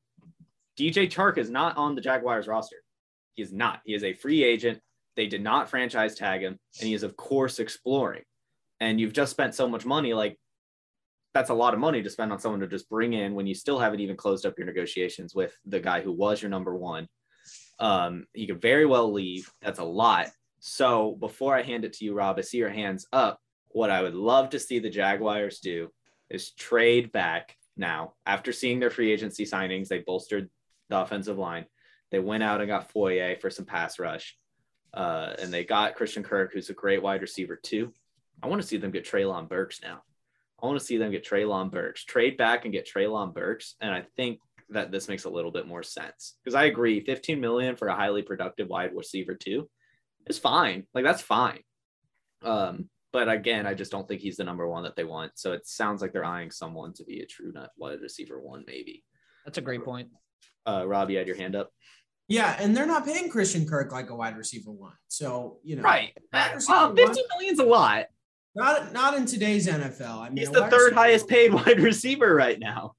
[SPEAKER 1] DJ Chark is not on the Jaguars roster. He is not. He is a free agent. They did not franchise tag him. And he is, of course, exploring. And you've just spent so much money. Like, that's a lot of money to spend on someone to just bring in when you still haven't even closed up your negotiations with the guy who was your number one. Um, he could very well leave. That's a lot. So before I hand it to you, Rob, I see your hands up. What I would love to see the Jaguars do is trade back now. After seeing their free agency signings, they bolstered the offensive line. They went out and got Foyer for some pass rush. Uh, and they got Christian Kirk, who's a great wide receiver too. I want to see them get Treylon Burks now. I want to see them get Treylon Burks, trade back and get Treylon Burks. And I think that this makes a little bit more sense because I agree 15 million for a highly productive wide receiver too is fine. Like that's fine. Um, but again, I just don't think he's the number one that they want. So it sounds like they're eyeing someone to be a true nut wide receiver one, maybe.
[SPEAKER 2] That's a great point.
[SPEAKER 1] Uh, Rob, you had your hand up.
[SPEAKER 5] Yeah, and they're not paying Christian Kirk like a wide receiver one. So you know,
[SPEAKER 1] right? Well, fifteen million's a lot.
[SPEAKER 5] Not not in today's NFL. I mean,
[SPEAKER 1] he's the third highest paid wide receiver right now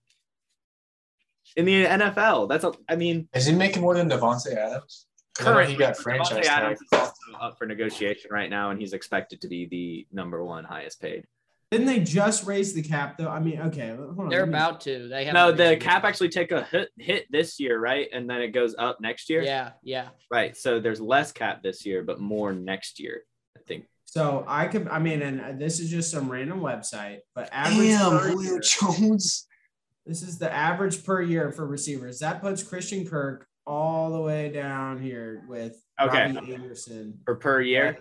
[SPEAKER 1] in the NFL. That's a, I mean,
[SPEAKER 3] is he making more than Davante Adams? Currently, he got franchise
[SPEAKER 1] Adams is also up for negotiation right now, and he's expected to be the number one highest paid.
[SPEAKER 5] Didn't they just raise the cap though? I mean, okay,
[SPEAKER 2] they're about to. They
[SPEAKER 1] have no. The cap actually take a hit, hit this year, right? And then it goes up next year.
[SPEAKER 2] Yeah, yeah.
[SPEAKER 1] Right. So there's less cap this year, but more next year. I think.
[SPEAKER 5] So I could. I mean, and uh, this is just some random website, but average. Damn, Julio year, Jones. This is the average per year for receivers. That puts Christian Kirk all the way down here with
[SPEAKER 1] okay. Robbie Anderson. For per year?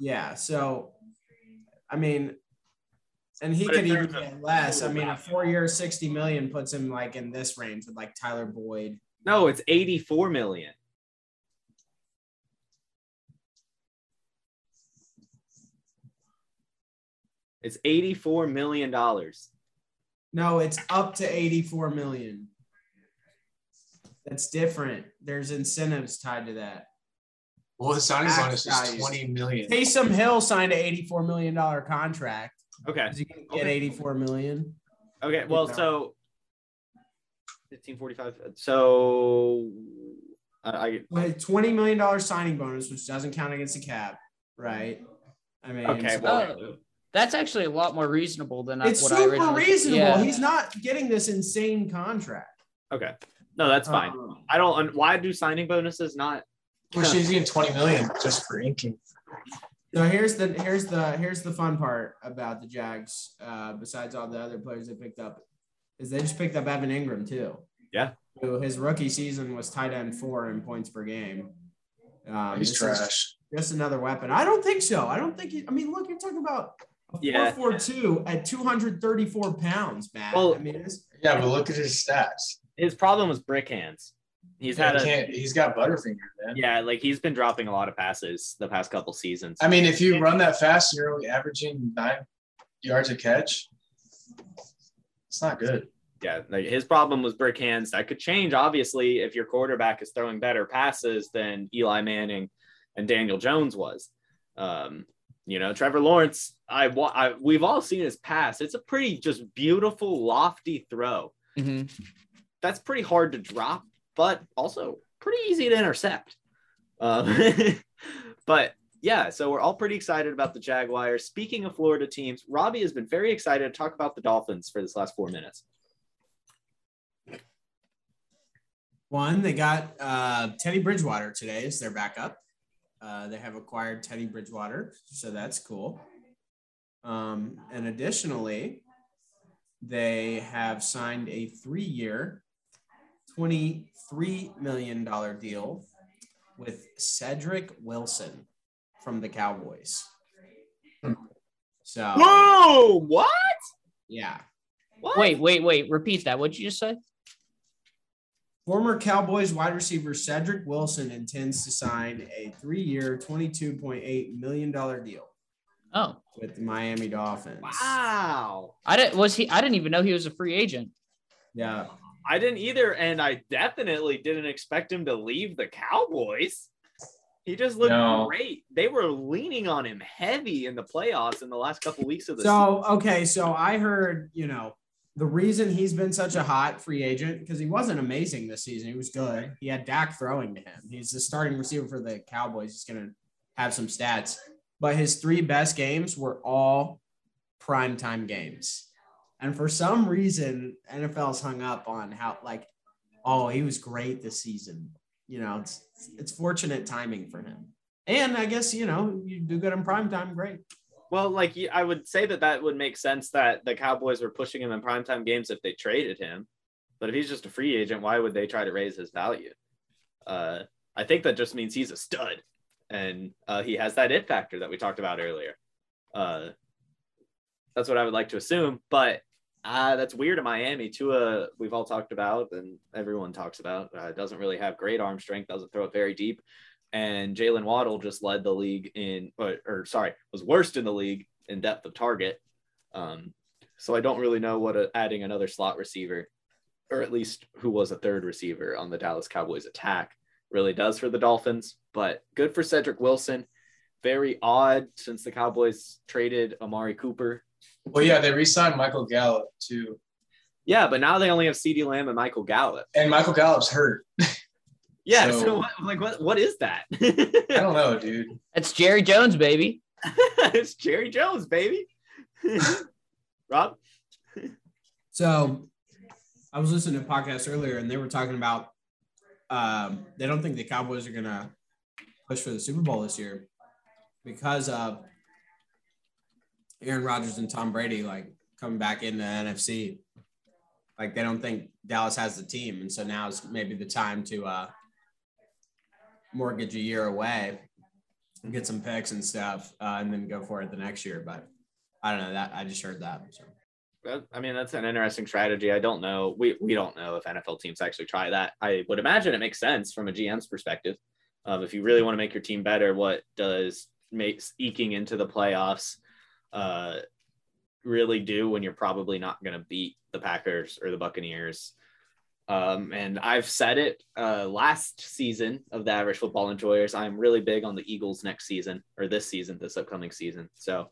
[SPEAKER 5] Yeah. So, I mean, and he but could even get less. I mean, a four year, 60 million puts him like in this range with like Tyler Boyd.
[SPEAKER 1] No, it's 84 million. It's 84 million dollars.
[SPEAKER 5] No, it's up to 84 million. That's different. There's incentives tied to that.
[SPEAKER 3] Well, the signing bonus is 20 million.
[SPEAKER 5] Taysom Hill signed an 84 million dollar contract.
[SPEAKER 1] Okay.
[SPEAKER 5] Is he gonna get okay. 84 million?
[SPEAKER 1] Okay. Well, so 1545. So I,
[SPEAKER 5] I 20 million dollar signing bonus, which doesn't count against the cap, right? I mean,
[SPEAKER 1] okay. Well, oh,
[SPEAKER 2] that's actually a lot more reasonable than
[SPEAKER 5] it's
[SPEAKER 2] what
[SPEAKER 5] super
[SPEAKER 2] I
[SPEAKER 5] reasonable. Yeah. He's not getting this insane contract.
[SPEAKER 1] Okay. No, that's fine. Um, I don't. Why do signing bonuses not?
[SPEAKER 3] Well, she's getting twenty million just for inking.
[SPEAKER 5] So here's the here's the here's the fun part about the Jags. Uh, besides all the other players they picked up, is they just picked up Evan Engram too.
[SPEAKER 1] Yeah.
[SPEAKER 5] Who his rookie season was tight end four in points per game.
[SPEAKER 3] Um, He's trash.
[SPEAKER 5] Just another weapon. I don't think so. I don't think. He, I mean, look, you're talking about yeah. 442 at 234 pounds, man. Well, I mean,
[SPEAKER 3] yeah, but look at his stats
[SPEAKER 1] his problem was brick hands. He's
[SPEAKER 3] yeah,
[SPEAKER 1] had
[SPEAKER 3] he a, he's got butterfinger, man.
[SPEAKER 1] Yeah, like he's been dropping a lot of passes the past couple seasons.
[SPEAKER 3] I mean, if you run that fast, you're only averaging nine yards a catch. It's not good.
[SPEAKER 1] Yeah, like his problem was brick hands. That could change, obviously, if your quarterback is throwing better passes than Eli Manning and Daniel Jones was. Um, you know, Trevor Lawrence, I, I we've all seen his pass. It's a pretty just beautiful, lofty throw.
[SPEAKER 2] Mhm.
[SPEAKER 1] That's pretty hard to drop, but also pretty easy to intercept. Um, but yeah, so we're all pretty excited about the Jaguars. Speaking of Florida teams, Robbie has been very excited to talk about the Dolphins for this last four minutes.
[SPEAKER 5] One, they got uh, Teddy Bridgewater today as their backup. Uh, they have acquired Teddy Bridgewater, so that's cool. Um, and additionally, they have signed a three-year, $23 million deal with Cedric Wilson from the Cowboys. So,
[SPEAKER 1] Whoa! What?
[SPEAKER 5] yeah.
[SPEAKER 1] What?
[SPEAKER 2] Wait, wait, wait. Repeat that. What'd you just say?
[SPEAKER 5] Former Cowboys wide receiver Cedric Wilson intends to sign a three-year, $22.8 million deal
[SPEAKER 2] Oh,
[SPEAKER 5] with the Miami Dolphins.
[SPEAKER 1] Wow.
[SPEAKER 2] I didn't. Was he? I didn't even know he was a free agent.
[SPEAKER 5] Yeah.
[SPEAKER 1] I didn't either, and I definitely didn't expect him to leave the Cowboys. He just looked
[SPEAKER 3] No.
[SPEAKER 1] great. They were leaning on him heavy in the playoffs in the last couple weeks of the season.
[SPEAKER 5] So, okay. So I heard, you know, the reason he's been such a hot free agent because he wasn't amazing this season. He was good. He had Dak throwing to him. He's the starting receiver for the Cowboys. He's going to have some stats. But his three best games were all primetime games. And for some reason, NFL's hung up on how, like, oh, he was great this season. You know, it's it's fortunate timing for him. And I guess, you know, you do good in primetime, great.
[SPEAKER 1] Well, like I would say that that would make sense that the Cowboys were pushing him in primetime games if they traded him. But if he's just a free agent, why would they try to raise his value? Uh, I think that just means he's a stud, and uh, he has that it factor that we talked about earlier. Uh, that's what I would like to assume, but uh, that's weird in Miami. Tua, we've all talked about, and everyone talks about, uh, doesn't really have great arm strength, doesn't throw it very deep and Jalen Waddle just led the league in, or, or sorry, was worst in the league in depth of target. Um, so I don't really know what a, adding another slot receiver, or at least who was a third receiver on the Dallas Cowboys attack, really does for the Dolphins. But good for Cedric Wilson. Very odd since the Cowboys traded Amari Cooper.
[SPEAKER 3] Well, yeah, they re-signed Michael Gallup too,
[SPEAKER 1] Yeah, but now they only have CeeDee Lamb and Michael Gallup.
[SPEAKER 3] and Michael Gallup's hurt.
[SPEAKER 1] Yeah, so,
[SPEAKER 3] So-
[SPEAKER 1] what, like what what is that?
[SPEAKER 3] I don't know, dude.
[SPEAKER 2] That's Jerry Jones, baby.
[SPEAKER 1] it's Jerry Jones, baby. Rob?
[SPEAKER 5] So I was listening to a podcast earlier and they were talking about um, they don't think the Cowboys are going to push for the Super Bowl this year because of Aaron Rodgers and Tom Brady like coming back in the NFC. Like they don't think Dallas has the team. And so now is maybe the time to uh, mortgage a year away and get some picks and stuff uh, and then go for it the next year. But I don't know that. I just heard that. So.
[SPEAKER 1] I mean, that's an interesting strategy. I don't know. We we don't know if NFL teams actually try that. I would imagine it makes sense from a GM's perspective. Um, if you really want to make your team better, what does makes eking into the playoffs uh, really do when you're probably not going to beat the Packers or the Buccaneers? Um, and I've said it uh, last season of the average football enjoyers. I'm really big on the Eagles next season or this season, this upcoming season. So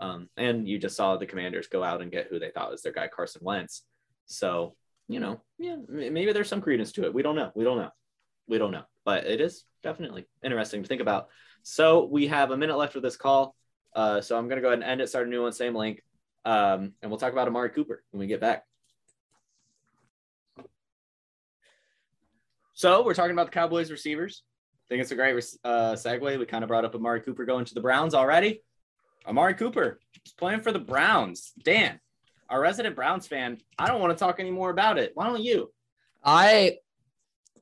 [SPEAKER 1] um, and you just saw the commanders go out and get who they thought was their guy, Carson Wentz. So, you know, yeah, maybe there's some credence to it. We don't know. We don't know. We don't know. But it is definitely interesting to think about. So we have a minute left of this call. Uh, so I'm going to go ahead and end it, start a new one, same link. Um, and we'll talk about Amari Cooper when we get back. So we're talking about the Cowboys receivers. I think it's a great uh, segue. We kind of brought up Amari Cooper going to the Browns already. Amari Cooper is playing for the Browns. Dan, our resident Browns fan, I don't want to talk any more about it. Why don't you?
[SPEAKER 2] I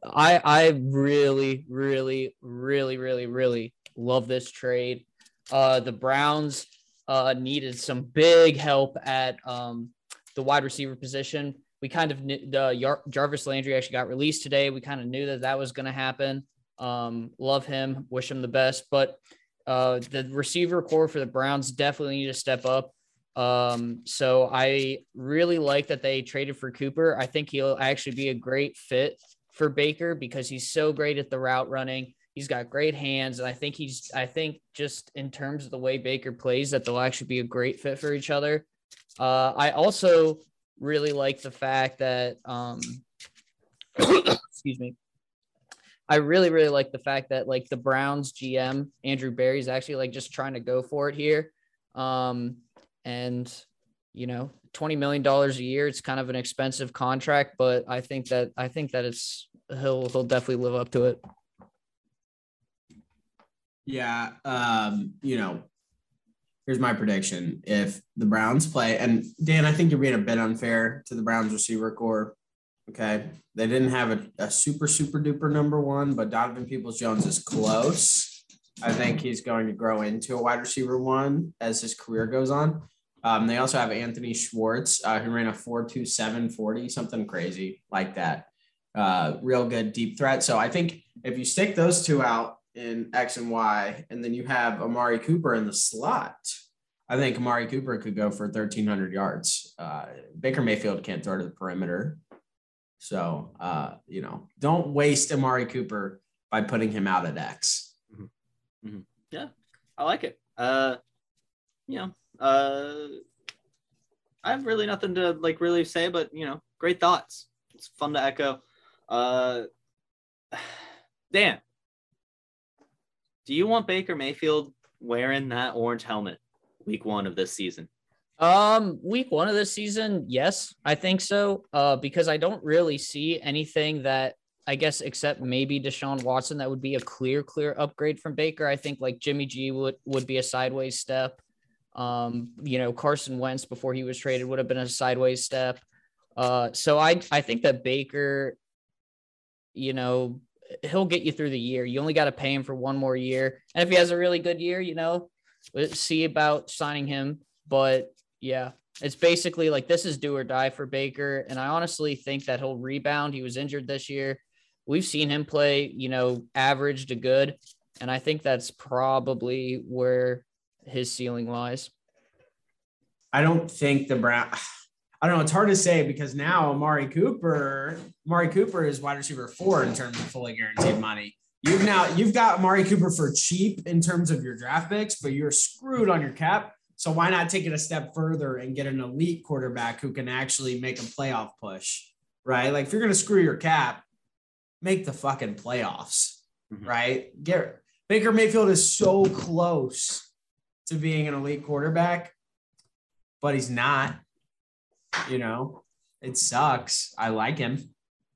[SPEAKER 2] I I really, really, really, really, really love this trade. Uh the Browns uh needed some big help at um the wide receiver position. We kind of knew the Yar- Jarvis Landry actually got released today. We kind of knew that that was going to happen. Um, love him, wish him the best, but uh, the receiver corps for the Browns definitely need to step up. Um, so I really like that they traded for Cooper. I think he'll actually be a great fit for Baker because he's so great at the route running. He's got great hands, and I think he's. I think just in terms of the way Baker plays, that they'll actually be a great fit for each other. Uh, I also really like the fact that, um, excuse me, I really really like the fact that like the Browns GM Andrew Berry is actually like just trying to go for it here, um, and you know, twenty million dollars a year. It's kind of an expensive contract, but I think that I think that it's he'll he'll definitely live up to it.
[SPEAKER 5] Yeah. Um, you know, here's my prediction. If the Browns play, and Dan, I think you're being a bit unfair to the Browns receiver corps. Okay. They didn't have a, a super, super duper number one, but Donovan Peoples Jones is close. I think he's going to grow into a wide receiver one as his career goes on. Um, they also have Anthony Schwartz, uh, who ran a 4.27 40, something crazy like that. Uh, real good deep threat. So I think if you stick those two out in X and Y, and then you have Amari Cooper in the slot, I think Amari Cooper could go for 1,300 yards. Uh, Baker Mayfield can't throw to the perimeter. So, uh, you know, don't waste Amari Cooper by putting him out at X.
[SPEAKER 1] Mm-hmm. Mm-hmm. Yeah, I like it. Uh, you know, uh, I have really nothing to like really say, but you know, great thoughts. It's fun to echo. Uh, Dan, do you want Baker Mayfield wearing that orange helmet week one of this season?
[SPEAKER 2] Um, week one of this season, yes, I think so. Uh, because I don't really see anything that I guess except maybe Deshaun Watson that would be a clear, clear upgrade from Baker. I think like Jimmy G would would be a sideways step. Um, you know, Carson Wentz before he was traded would have been a sideways step. Uh, so I I think that Baker, you know, he'll get you through the year. You only got to pay him for one more year, and if he has a really good year, you know, see about signing him. But yeah, it's basically like this is do or die for Baker, and I honestly think that he'll rebound. He was injured this year. We've seen him play, you know, average to good, and I think that's probably where his ceiling lies.
[SPEAKER 5] I don't think the Brown. I don't know. It's hard to say because now Amari Cooper, Amari Cooper is wide receiver four in terms of fully guaranteed money. You've now you've got Amari Cooper for cheap in terms of your draft picks, but you're screwed on your cap. So why not take it a step further and get an elite quarterback who can actually make a playoff push, right? Like if you're gonna screw your cap, make the fucking playoffs, mm-hmm. right? Get Baker Mayfield is so close to being an elite quarterback, but he's not. You know, it sucks. I like him,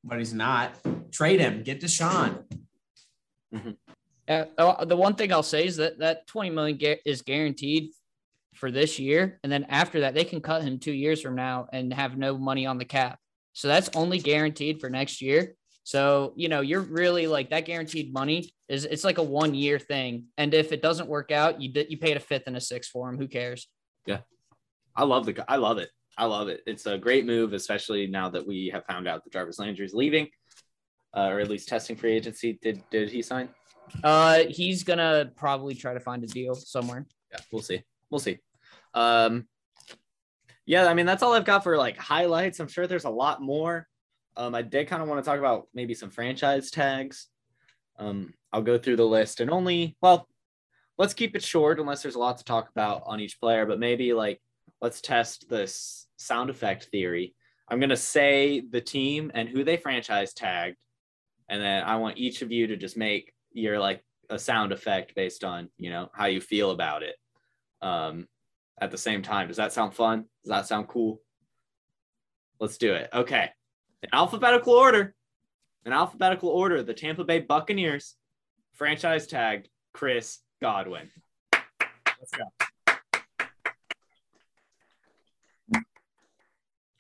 [SPEAKER 5] but he's not. Trade him. Get Deshaun.
[SPEAKER 2] Mm-hmm. Uh, the one thing I'll say is that that 20 million ga- is guaranteed for this year. And then after that, they can cut him two years from now and have no money on the cap. So that's only guaranteed for next year. So, you know, you're really like that guaranteed money is it's like a one year thing. And if it doesn't work out, you did you paid a fifth and a sixth for him. Who cares?
[SPEAKER 1] Yeah. I love the I love it. I love it. It's a great move, especially now that we have found out that Jarvis Landry is leaving, uh, or at least testing free agency. Did did he sign?
[SPEAKER 2] Uh, he's gonna probably try to find a deal somewhere.
[SPEAKER 1] Yeah, we'll see. We'll see. Um, yeah, I mean that's all I've got for like highlights. I'm sure there's a lot more. Um, I did kind of want to talk about maybe some franchise tags. Um, I'll go through the list and only well, let's keep it short unless there's a lot to talk about on each player. But maybe like let's test this sound effect theory. I'm gonna say the team and who they franchise tagged, and then I want each of you to just make your like a sound effect based on you know how you feel about it. Um, at the same time, does that sound fun? Does that sound cool? Let's do it. Okay in alphabetical order, in alphabetical order, the Tampa Bay Buccaneers franchise tagged Chris Godwin. Let's go.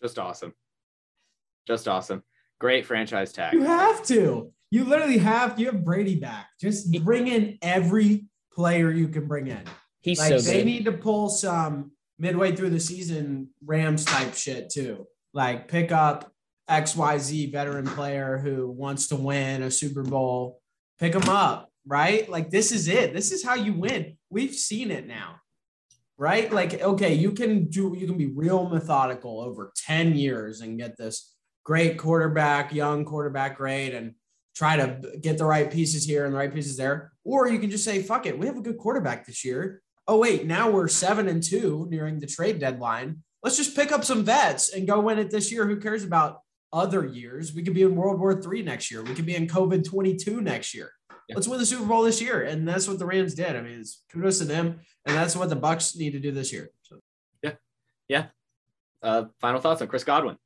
[SPEAKER 1] Just awesome. Just awesome. Great franchise tag.
[SPEAKER 5] You have to. You literally have. You have Brady back. Just bring in every player you can bring in. He's like, so They good. need to pull some midway through the season Rams type shit too. Like pick up XYZ veteran player who wants to win a Super Bowl, pick them up, right? Like this is it. This is how you win. We've seen it now. Right? Like, okay, you can do you can be real methodical over 10 years and get this great quarterback, young quarterback grade, and try to get the right pieces here and the right pieces there. Or you can just say, fuck it, we have a good quarterback this year. Oh, wait, now we're seven and two nearing the trade deadline. Let's just pick up some vets and go win it this year. Who cares about other years? We could be in World War Three next year. We could be in COVID 22 next year.
[SPEAKER 1] Yeah.
[SPEAKER 5] Let's win the Super Bowl this year. And that's what the Rams did. I mean, it's kudos to them. And that's what the Bucks need to do this year. So Yeah. Yeah.
[SPEAKER 1] Uh, final thoughts on Chris Godwin.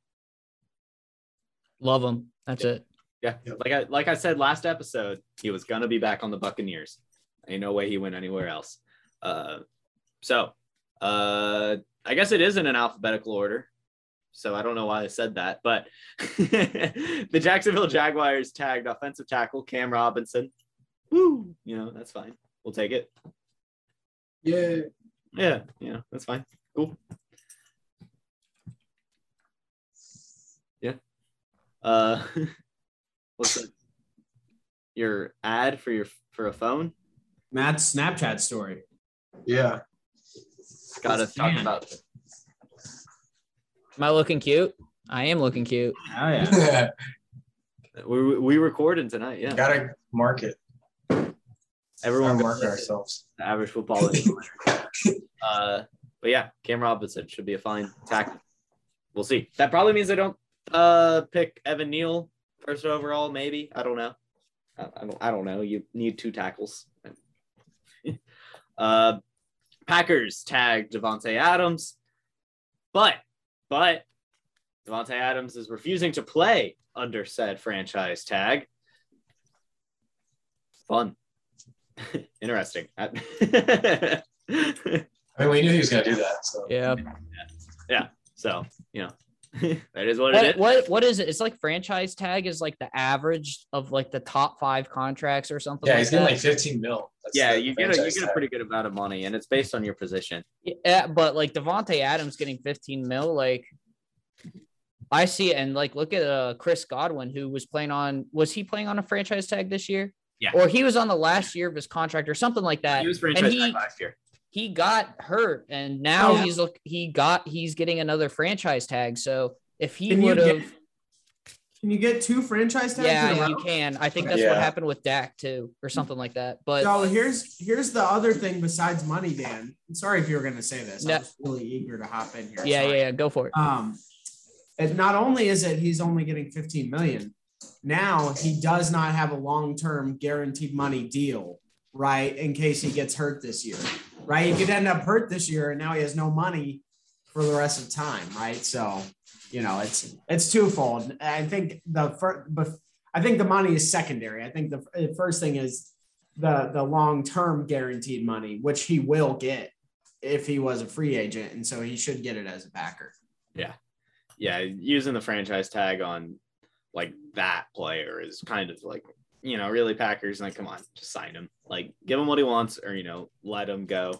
[SPEAKER 2] Love him. That's it.
[SPEAKER 1] Yeah,
[SPEAKER 3] Yep.
[SPEAKER 1] like I like I said last episode, he was gonna be back on the Buccaneers. Ain't no way he went anywhere else. Uh, so uh, I guess it is in an alphabetical order. So I don't know why I said that, but the Jacksonville Jaguars tagged offensive tackle Cam Robinson. Woo, you know that's fine. We'll take it.
[SPEAKER 3] Yeah.
[SPEAKER 1] Yeah, yeah, that's fine. Cool. Yeah. Uh, what's the, your ad for your for a phone?
[SPEAKER 5] Matt's Snapchat story.
[SPEAKER 3] Yeah.
[SPEAKER 1] Got to talk
[SPEAKER 5] Man.
[SPEAKER 1] about.
[SPEAKER 2] Am I looking cute? I am looking cute.
[SPEAKER 5] Oh yeah.
[SPEAKER 1] We we recording tonight. Yeah,
[SPEAKER 3] Gotta mark it.
[SPEAKER 1] Everyone
[SPEAKER 3] mark ourselves.
[SPEAKER 1] to average football. uh, but yeah, Cam Robinson should be a fine tackle. We'll see. That probably means they don't uh pick Evan Neal first overall. Maybe I don't know. I, I don't. I don't know. You need two tackles. uh, Packers tagged Davante Adams, but but Davante Adams is refusing to play under said franchise tag. Fun, interesting.
[SPEAKER 3] I mean, we knew he was gonna do that. So
[SPEAKER 2] Yeah. Yeah.
[SPEAKER 1] So you know that is what,
[SPEAKER 2] What,
[SPEAKER 1] it is.
[SPEAKER 2] what what is it? It's like franchise tag is like the average of like the top five contracts or something.
[SPEAKER 3] yeah,
[SPEAKER 2] like
[SPEAKER 3] he's getting
[SPEAKER 2] that.
[SPEAKER 3] like 15 mil. That's
[SPEAKER 1] Yeah, you get a you
[SPEAKER 3] franchise
[SPEAKER 1] get a pretty good amount of money, and it's based on your position.
[SPEAKER 2] Yeah, but like Davante Adams getting 15 mil, like I see it, and like look at uh Chris Godwin, who was playing on was he playing on a franchise tag this year?
[SPEAKER 1] Yeah.
[SPEAKER 2] Or he was on the last year of his contract or something like that.
[SPEAKER 1] He was franchise
[SPEAKER 2] he-
[SPEAKER 1] tag last year.
[SPEAKER 2] He got hurt and now
[SPEAKER 5] Oh.
[SPEAKER 2] he's look he got he's getting another franchise tag. So if he
[SPEAKER 5] Can you
[SPEAKER 2] would
[SPEAKER 5] get
[SPEAKER 2] have
[SPEAKER 5] Can you get two franchise tags? in a
[SPEAKER 2] yeah,
[SPEAKER 5] row?
[SPEAKER 2] you can. I think that's
[SPEAKER 3] Yeah.
[SPEAKER 2] what happened with Dak too, or something like that. But
[SPEAKER 5] So here's here's the other thing besides money, Dan. I'm sorry if you were going to say this.
[SPEAKER 2] No.
[SPEAKER 5] I'm just really eager to hop in here.
[SPEAKER 2] yeah, yeah, yeah, go for it.
[SPEAKER 5] Um, and not only is it he's only getting 15 million, now he does not have a long-term guaranteed money deal, right? In case he gets hurt this year, right? He could end up hurt this year, and now he has no money for the rest of time, right? So, you know, it's it's twofold. I think the first, but I think the money is secondary. I think the, the first thing is the the long-term guaranteed money, which he will get if he was a free agent, and so he should get it as a backer.
[SPEAKER 1] Yeah, yeah. using the franchise tag on like that player is kind of like you know really Packers like come on just sign him like give him what he wants or you know let him go.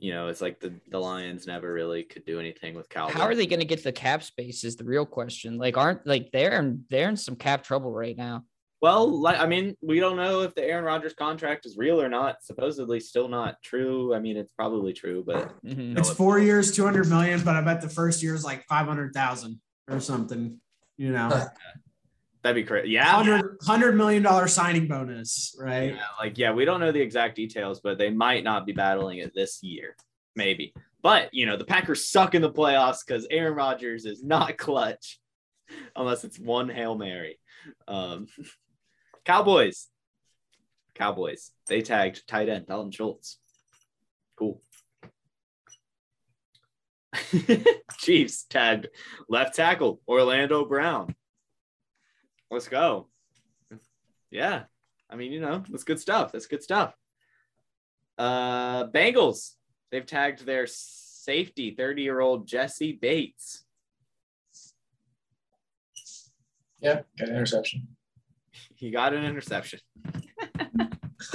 [SPEAKER 1] You know it's like the the Lions never really could do anything with Calvin.
[SPEAKER 2] How are they going to get the cap space? Is the real question. Like, aren't like they're in, they're in some cap trouble right now.
[SPEAKER 1] Well, like I mean, we don't know if the Aaron Rodgers contract is real or not. Supposedly, still not true. I mean, it's probably true, but
[SPEAKER 2] Mhm.
[SPEAKER 5] It's four years, 200 million, but I bet the first year is like 500,000 or something, you know,
[SPEAKER 1] that'd be crazy. Yeah,
[SPEAKER 5] 100, 100 million dollar signing bonus, right?
[SPEAKER 1] Yeah, like yeah, we don't know the exact details, but they might not be battling it this year, maybe. But you know, the Packers suck in the playoffs because Aaron Rodgers is not clutch, unless it's one hail mary. Um, Cowboys, Cowboys, they tagged tight end Dalton Schultz. Cool. Chiefs tagged left tackle Orlando Brown. Let's go. Yeah, I mean, you know, that's good stuff. That's good stuff. Uh Bengals, they've tagged their safety, 30-year-old Jessie Bates.
[SPEAKER 3] Yeah, got an interception.
[SPEAKER 1] He got an interception.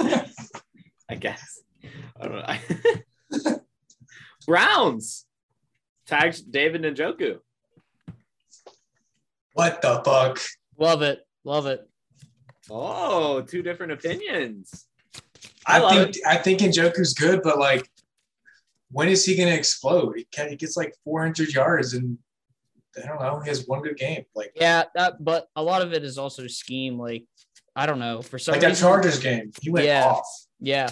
[SPEAKER 1] I guess. I don't know. Browns tagged David Njoku.
[SPEAKER 3] What the fuck?
[SPEAKER 2] Love it, love it.
[SPEAKER 1] Oh, two different opinions. I
[SPEAKER 3] I,
[SPEAKER 1] love
[SPEAKER 3] think I think Njoku's good, but like when is he going to explode? He, can, he gets like 400 yards and I don't know. He has one good game. Like
[SPEAKER 2] Yeah, that but a lot of it is also scheme. Like I don't know for some
[SPEAKER 3] like that. Chargers game, he went
[SPEAKER 2] Yeah.
[SPEAKER 3] off.
[SPEAKER 2] Yeah.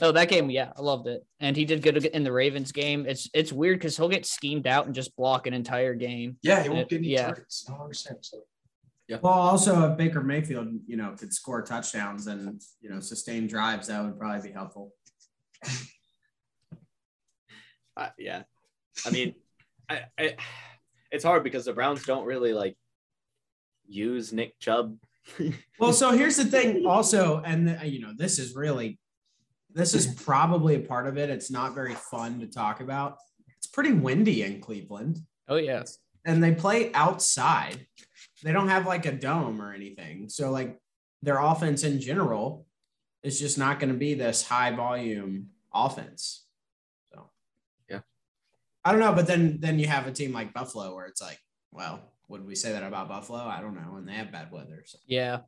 [SPEAKER 2] Oh, that game, yeah, I loved it, and he did good in the Ravens game. It's it's weird because he'll get schemed out and just block an entire game.
[SPEAKER 3] Yeah, he won't
[SPEAKER 2] It-
[SPEAKER 3] get any
[SPEAKER 2] yeah.
[SPEAKER 3] targets. I don't understand. So
[SPEAKER 5] Well, also if Baker Mayfield, you know, could score touchdowns and you know sustain drives, that would probably be helpful.
[SPEAKER 1] Uh, yeah, I mean, I, I, it's hard because the Browns don't really like use Nick Chubb.
[SPEAKER 5] Well, so here's the thing, also, and uh, you know, this is really, this is probably a part of it. It's not very fun to talk about. It's pretty windy in Cleveland,
[SPEAKER 2] Oh yes,
[SPEAKER 5] and they play outside. They don't have like a dome or anything, so like their offense in general is just not going to be this high volume offense. So,
[SPEAKER 1] Yeah.
[SPEAKER 5] I don't know, but then then you have a team like Buffalo where it's like, well, would we say that about Buffalo? I don't know, and they have bad weather. So.
[SPEAKER 2] yeah.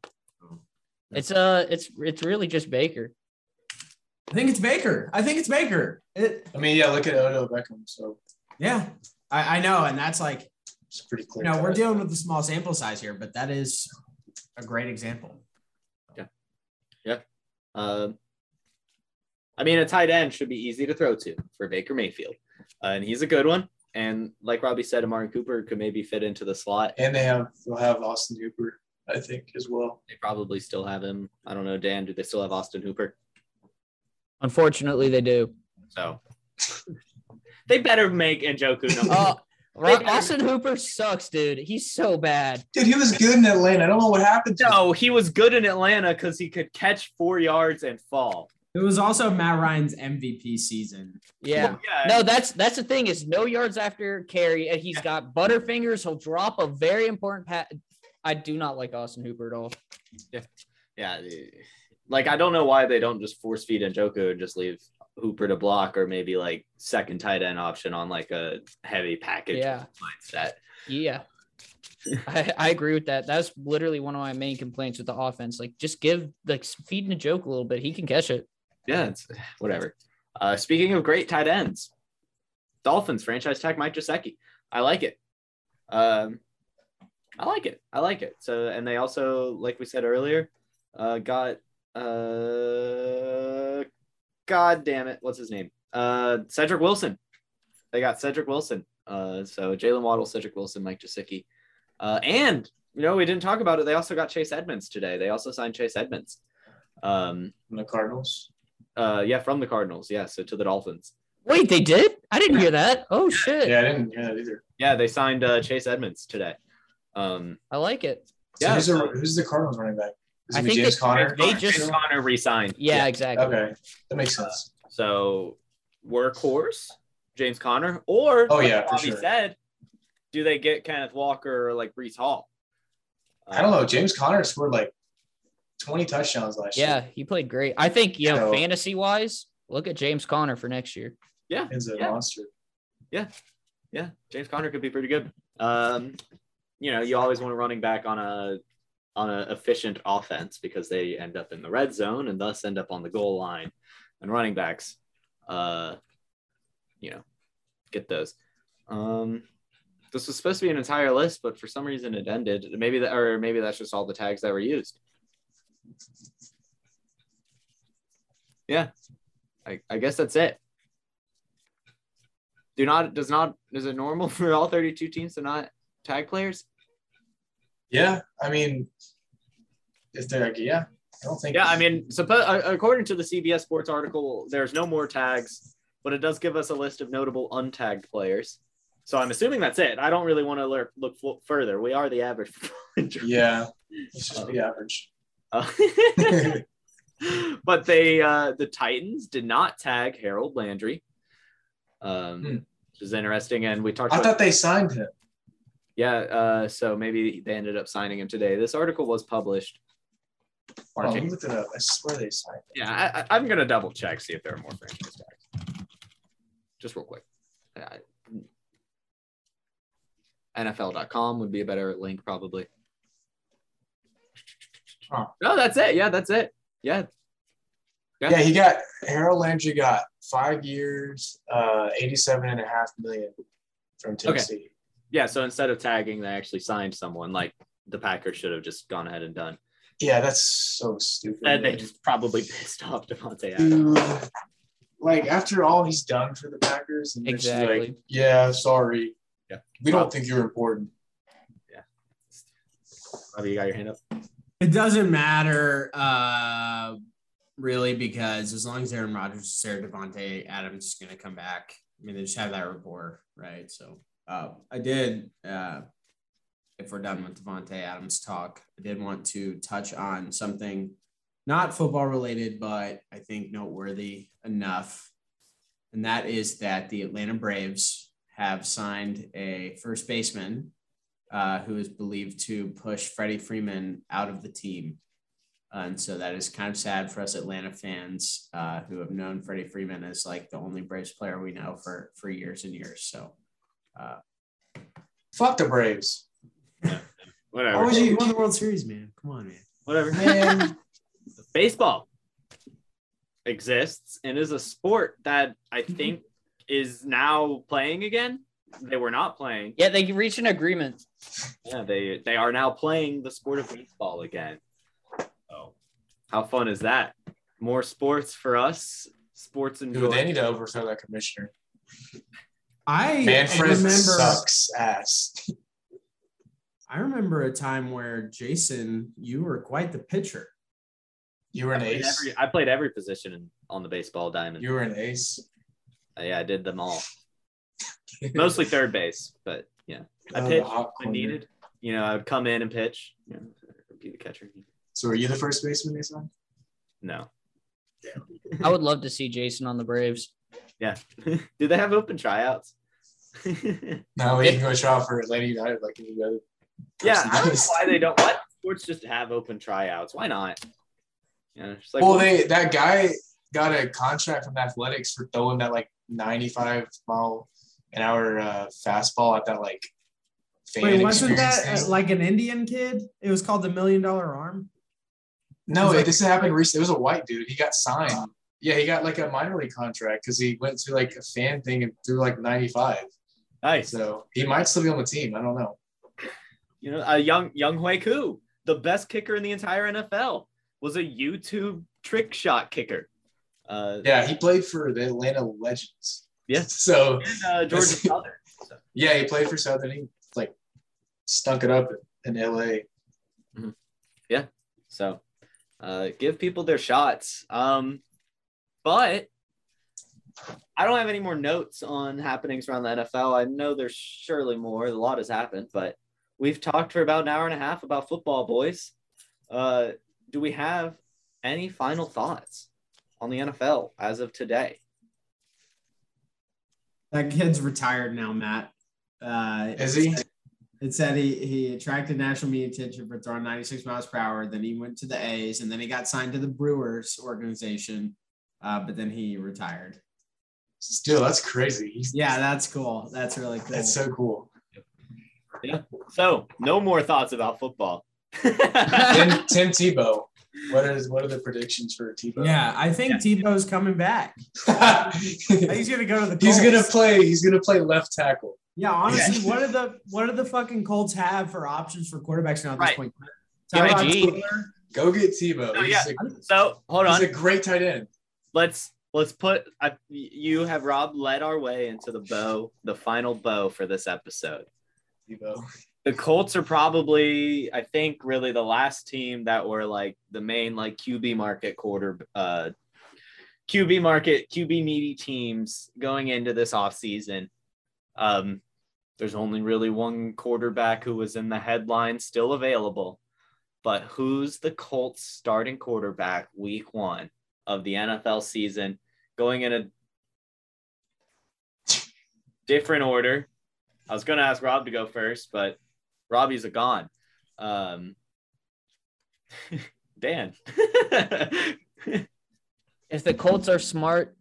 [SPEAKER 2] It's uh, it's it's really just Baker.
[SPEAKER 5] I think it's Baker. I think it's Baker. It,
[SPEAKER 3] I mean, yeah, look at Odell Beckham. So
[SPEAKER 5] yeah, I, I know, and that's like
[SPEAKER 3] it's pretty clear.
[SPEAKER 5] you know we're
[SPEAKER 3] cut.
[SPEAKER 5] dealing with a small sample size here, but that is a great example. Yeah. Yeah.
[SPEAKER 1] Um, I mean, a tight end should be easy to throw to for Baker Mayfield, uh, and he's a good one. And like Robbie said, Amari Cooper could maybe fit into the slot.
[SPEAKER 3] and they have they'll have Austin Hooper, I think, as well.
[SPEAKER 1] They probably still have him. I don't know, Dan. Do they still have Austin Hooper?
[SPEAKER 2] Unfortunately, they do.
[SPEAKER 1] So they better make Njoku number.
[SPEAKER 2] Uh,
[SPEAKER 1] They
[SPEAKER 2] Austin Hooper sucks, dude. He's so bad.
[SPEAKER 3] Dude, he was good in Atlanta. I don't know what happened to him.
[SPEAKER 1] no, he was good in Atlanta because he could catch four yards and fall.
[SPEAKER 5] It was also Matt Ryan's MVP season.
[SPEAKER 2] Yeah.
[SPEAKER 1] Well, yeah.
[SPEAKER 2] No, that's that's the thing is no yards after carry, and he's got butterfingers. He'll drop a very important pat. I do not like Austin Hooper at all.
[SPEAKER 1] yeah. Like I don't know why they don't just force feed Njoku and just leave Hooper to block or maybe like second tight end option on like a heavy package
[SPEAKER 2] Yeah.
[SPEAKER 1] mindset.
[SPEAKER 2] Yeah. I, I agree with that. That's literally one of my main complaints with the offense. Like, just give like feed Njoku a little bit. He can catch it.
[SPEAKER 1] Yeah, it's whatever. Uh, speaking of great tight ends, Dolphins franchise tag Mike Gesicki. I like it. Um, I like it. I like it. So, and they also, like we said earlier, uh, got uh, God damn it, what's his name? Uh, Cedric Wilson. They got Cedric Wilson. Uh, so Jalen Waddle, Cedric Wilson, Mike Gesicki, uh, and you know we didn't talk about it. They also got Chase Edmonds today. They also signed Chase Edmonds. Um,
[SPEAKER 3] From the Cardinals.
[SPEAKER 1] uh, yeah, from the Cardinals. Yeah, so to the Dolphins.
[SPEAKER 2] Wait, they did? I didn't hear that. Oh shit.
[SPEAKER 3] Yeah, I didn't hear that either.
[SPEAKER 1] Yeah, they signed uh, Chase Edmonds today. Um,
[SPEAKER 2] I like it.
[SPEAKER 3] So
[SPEAKER 1] Yeah,
[SPEAKER 3] who's, the, who's the Cardinals running back? Is
[SPEAKER 2] I
[SPEAKER 3] it gonna
[SPEAKER 2] think
[SPEAKER 3] James
[SPEAKER 2] they-
[SPEAKER 3] Conner?
[SPEAKER 2] they just-
[SPEAKER 1] James Conner re-signed.
[SPEAKER 2] Yeah, exactly.
[SPEAKER 3] Okay, that makes sense.
[SPEAKER 1] So workhorse, James Conner, or
[SPEAKER 3] Oh,
[SPEAKER 1] like
[SPEAKER 3] yeah, for
[SPEAKER 1] Bobby
[SPEAKER 3] sure.
[SPEAKER 1] said, do they get Kenneth Walker or like Breece Hall?
[SPEAKER 3] I don't know. James Conner scored like 20 touchdowns last
[SPEAKER 2] Yeah,
[SPEAKER 3] year.
[SPEAKER 2] Yeah, he played great. I think, you know, fantasy wise, look at James Conner for next year.
[SPEAKER 1] Yeah,
[SPEAKER 3] He's a
[SPEAKER 1] Yeah.
[SPEAKER 3] monster.
[SPEAKER 1] yeah, James Conner could be pretty good. Um, you know, you always want a running back on a on an efficient offense because they end up in the red zone and thus end up on the goal line. And running backs, uh, you know, get those. Um, this was supposed to be an entire list, but for some reason it ended. Maybe that, or maybe that's just all the tags that were used. Yeah, I, I guess that's it. Do not does not is it normal for all 32 teams to not tag players?
[SPEAKER 3] Yeah, I mean, if they're like, yeah, I don't think.
[SPEAKER 1] Yeah, I mean, suppo- according to the CBS Sports article, there's no more tags, but it does give us a list of notable untagged players. So I'm assuming that's it. I don't really want to look, look further. We are the average.
[SPEAKER 3] Yeah, it's just be average.
[SPEAKER 1] Uh, but they, uh, the Titans did not tag Harold Landry, um,
[SPEAKER 3] Hmm.
[SPEAKER 1] which is interesting. And we talked
[SPEAKER 3] I
[SPEAKER 1] about
[SPEAKER 3] thought they signed him.
[SPEAKER 1] Yeah, uh, so maybe they ended up signing him today. This article was published.
[SPEAKER 3] Oh,
[SPEAKER 1] March
[SPEAKER 3] let me
[SPEAKER 1] 8th.
[SPEAKER 3] look it up. I swear they signed him.
[SPEAKER 1] Yeah, I, I, I'm gonna double check see if there are more franchise tags. Just real quick. NFL.com would be a better link probably.
[SPEAKER 3] Huh.
[SPEAKER 1] No, that's it. Yeah, that's it. Yeah.
[SPEAKER 3] Yeah, he got Harold Landry got five years, uh, 87 and a half million from Tennessee.
[SPEAKER 1] Yeah, so instead of tagging, they actually signed someone like the Packers should have just gone ahead and done.
[SPEAKER 3] Yeah, that's so stupid.
[SPEAKER 1] And they just probably pissed off Davante Adams.
[SPEAKER 3] Like after all he's done for the Packers, and they're like,
[SPEAKER 2] Exactly.
[SPEAKER 3] yeah, sorry.
[SPEAKER 1] Yeah.
[SPEAKER 3] We don't think you're important. Yeah.
[SPEAKER 1] Robbie, you got your hand up?
[SPEAKER 5] It doesn't matter, uh, really, because as long as Aaron Rodgers is there, Davante Adams is going to come back. I mean, they just have that rapport, right? So uh, I did, uh, if we're done with Davante Adams talk, I did want to touch on something not football related, but I think noteworthy enough. And that is that the Atlanta Braves have signed a first baseman uh, who is believed to push Freddie Freeman out of the team. And so that is kind of sad for us Atlanta fans uh, who have known Freddie Freeman as like the only Braves player we know for for years and years. So uh,
[SPEAKER 3] Fuck the Braves.
[SPEAKER 1] Whatever.
[SPEAKER 5] how was you? You won the World Series, man. Come on, man.
[SPEAKER 1] Whatever.
[SPEAKER 3] Man,
[SPEAKER 1] Baseball exists and is a sport that I think is now playing again. They were not playing.
[SPEAKER 2] Yeah, they reached an agreement.
[SPEAKER 1] Yeah, they they are now playing the sport of baseball again. So, how fun is that? More sports for us. Sports and
[SPEAKER 3] dude, they need to overthrow that commissioner.
[SPEAKER 5] I
[SPEAKER 3] Manfred
[SPEAKER 5] remember.
[SPEAKER 3] sucks ass.
[SPEAKER 5] I remember a time where Jason, you were quite the pitcher.
[SPEAKER 3] You were an
[SPEAKER 1] played,
[SPEAKER 3] ace.
[SPEAKER 1] every, I played every position in, on the baseball diamond.
[SPEAKER 3] You were an ace.
[SPEAKER 1] Uh, yeah, I did them all. Mostly third base, but yeah, I
[SPEAKER 3] Oh,
[SPEAKER 1] pitched
[SPEAKER 3] hot
[SPEAKER 1] when
[SPEAKER 3] corner.
[SPEAKER 1] needed. You know, I would come in and pitch. You know, be the catcher.
[SPEAKER 3] So were you the first baseman they signed?
[SPEAKER 1] No.
[SPEAKER 2] I would love to see Jason on the Braves.
[SPEAKER 1] Yeah. Do they have open tryouts?
[SPEAKER 3] No, you can go try out for Atlanta United like any other.
[SPEAKER 1] yeah,
[SPEAKER 3] person
[SPEAKER 1] I don't know
[SPEAKER 3] does.
[SPEAKER 1] why they don't. Why sports just have open tryouts? Why not? Yeah, it's like
[SPEAKER 3] well, they that guy got a contract from Athletics for throwing that like 95 mile an hour uh, fastball at that like fan
[SPEAKER 5] Wait, wasn't that
[SPEAKER 3] thing.
[SPEAKER 5] like an Indian kid? It was called the Million Dollar Arm.
[SPEAKER 3] no,
[SPEAKER 5] was like-
[SPEAKER 3] this happened recently. It was a white dude. He got signed. Yeah, he got like a minor league contract because he went to like a fan thing and threw like 95.
[SPEAKER 1] Nice.
[SPEAKER 3] So he might still be on the team. I don't know.
[SPEAKER 1] You know, a young Younghoe Koo, the best kicker in the entire NFL, was a YouTube trick shot kicker. Uh,
[SPEAKER 3] Yeah, he played for the Atlanta Legends.
[SPEAKER 1] Yeah.
[SPEAKER 3] So
[SPEAKER 1] and, uh, Georgia Southern. So,
[SPEAKER 3] yeah, he played for Southern. He like stunk it up in LA. Yeah.
[SPEAKER 1] So uh, give people their shots. Um, but I don't have any more notes on happenings around the NFL. I know there's surely more. A lot has happened, but we've talked for about an hour and a half about football, boys. Uh, do we have any final thoughts on the NFL as of today?
[SPEAKER 5] That kid's retired now, Matt. Uh,
[SPEAKER 3] Is he?
[SPEAKER 5] It said he he attracted national media attention for throwing 96 miles per hour. Then he went to the A's, and then he got signed to the Brewers organization. Uh, but then he retired.
[SPEAKER 3] Still, that's crazy. He's,
[SPEAKER 5] Yeah, that's cool. That's really cool.
[SPEAKER 3] that's so cool. Yeah.
[SPEAKER 1] So, no more thoughts about football.
[SPEAKER 3] Tim, Tim Tebow. What is what are the predictions for Tebow?
[SPEAKER 5] yeah, I think Tebow's coming back.
[SPEAKER 3] he's
[SPEAKER 5] He's gonna go to the. Colts.
[SPEAKER 3] gonna play. He's gonna play left tackle.
[SPEAKER 5] Yeah, honestly, what are the what do the fucking Colts have for options for quarterbacks now at this point? Tyrod Taylor?
[SPEAKER 3] Go get Tebow.
[SPEAKER 1] Oh, yeah.
[SPEAKER 3] a,
[SPEAKER 1] so, hold on.
[SPEAKER 3] he's
[SPEAKER 1] on.
[SPEAKER 3] a great tight end.
[SPEAKER 1] let's let's put I, you have Rob led our way into the bow, the final bow for this episode. The Colts are probably, I think, really the last team that were like the main like QB market quarter, uh, QB market, QB needy teams going into this offseason. Um, there's only really one quarterback who was in the headline still available, but who's the Colts starting quarterback week one of the NFL season going in a different order? I was going to ask Rob to go first, but Robbie's a gone. Um, Dan.
[SPEAKER 2] If the Colts are smart,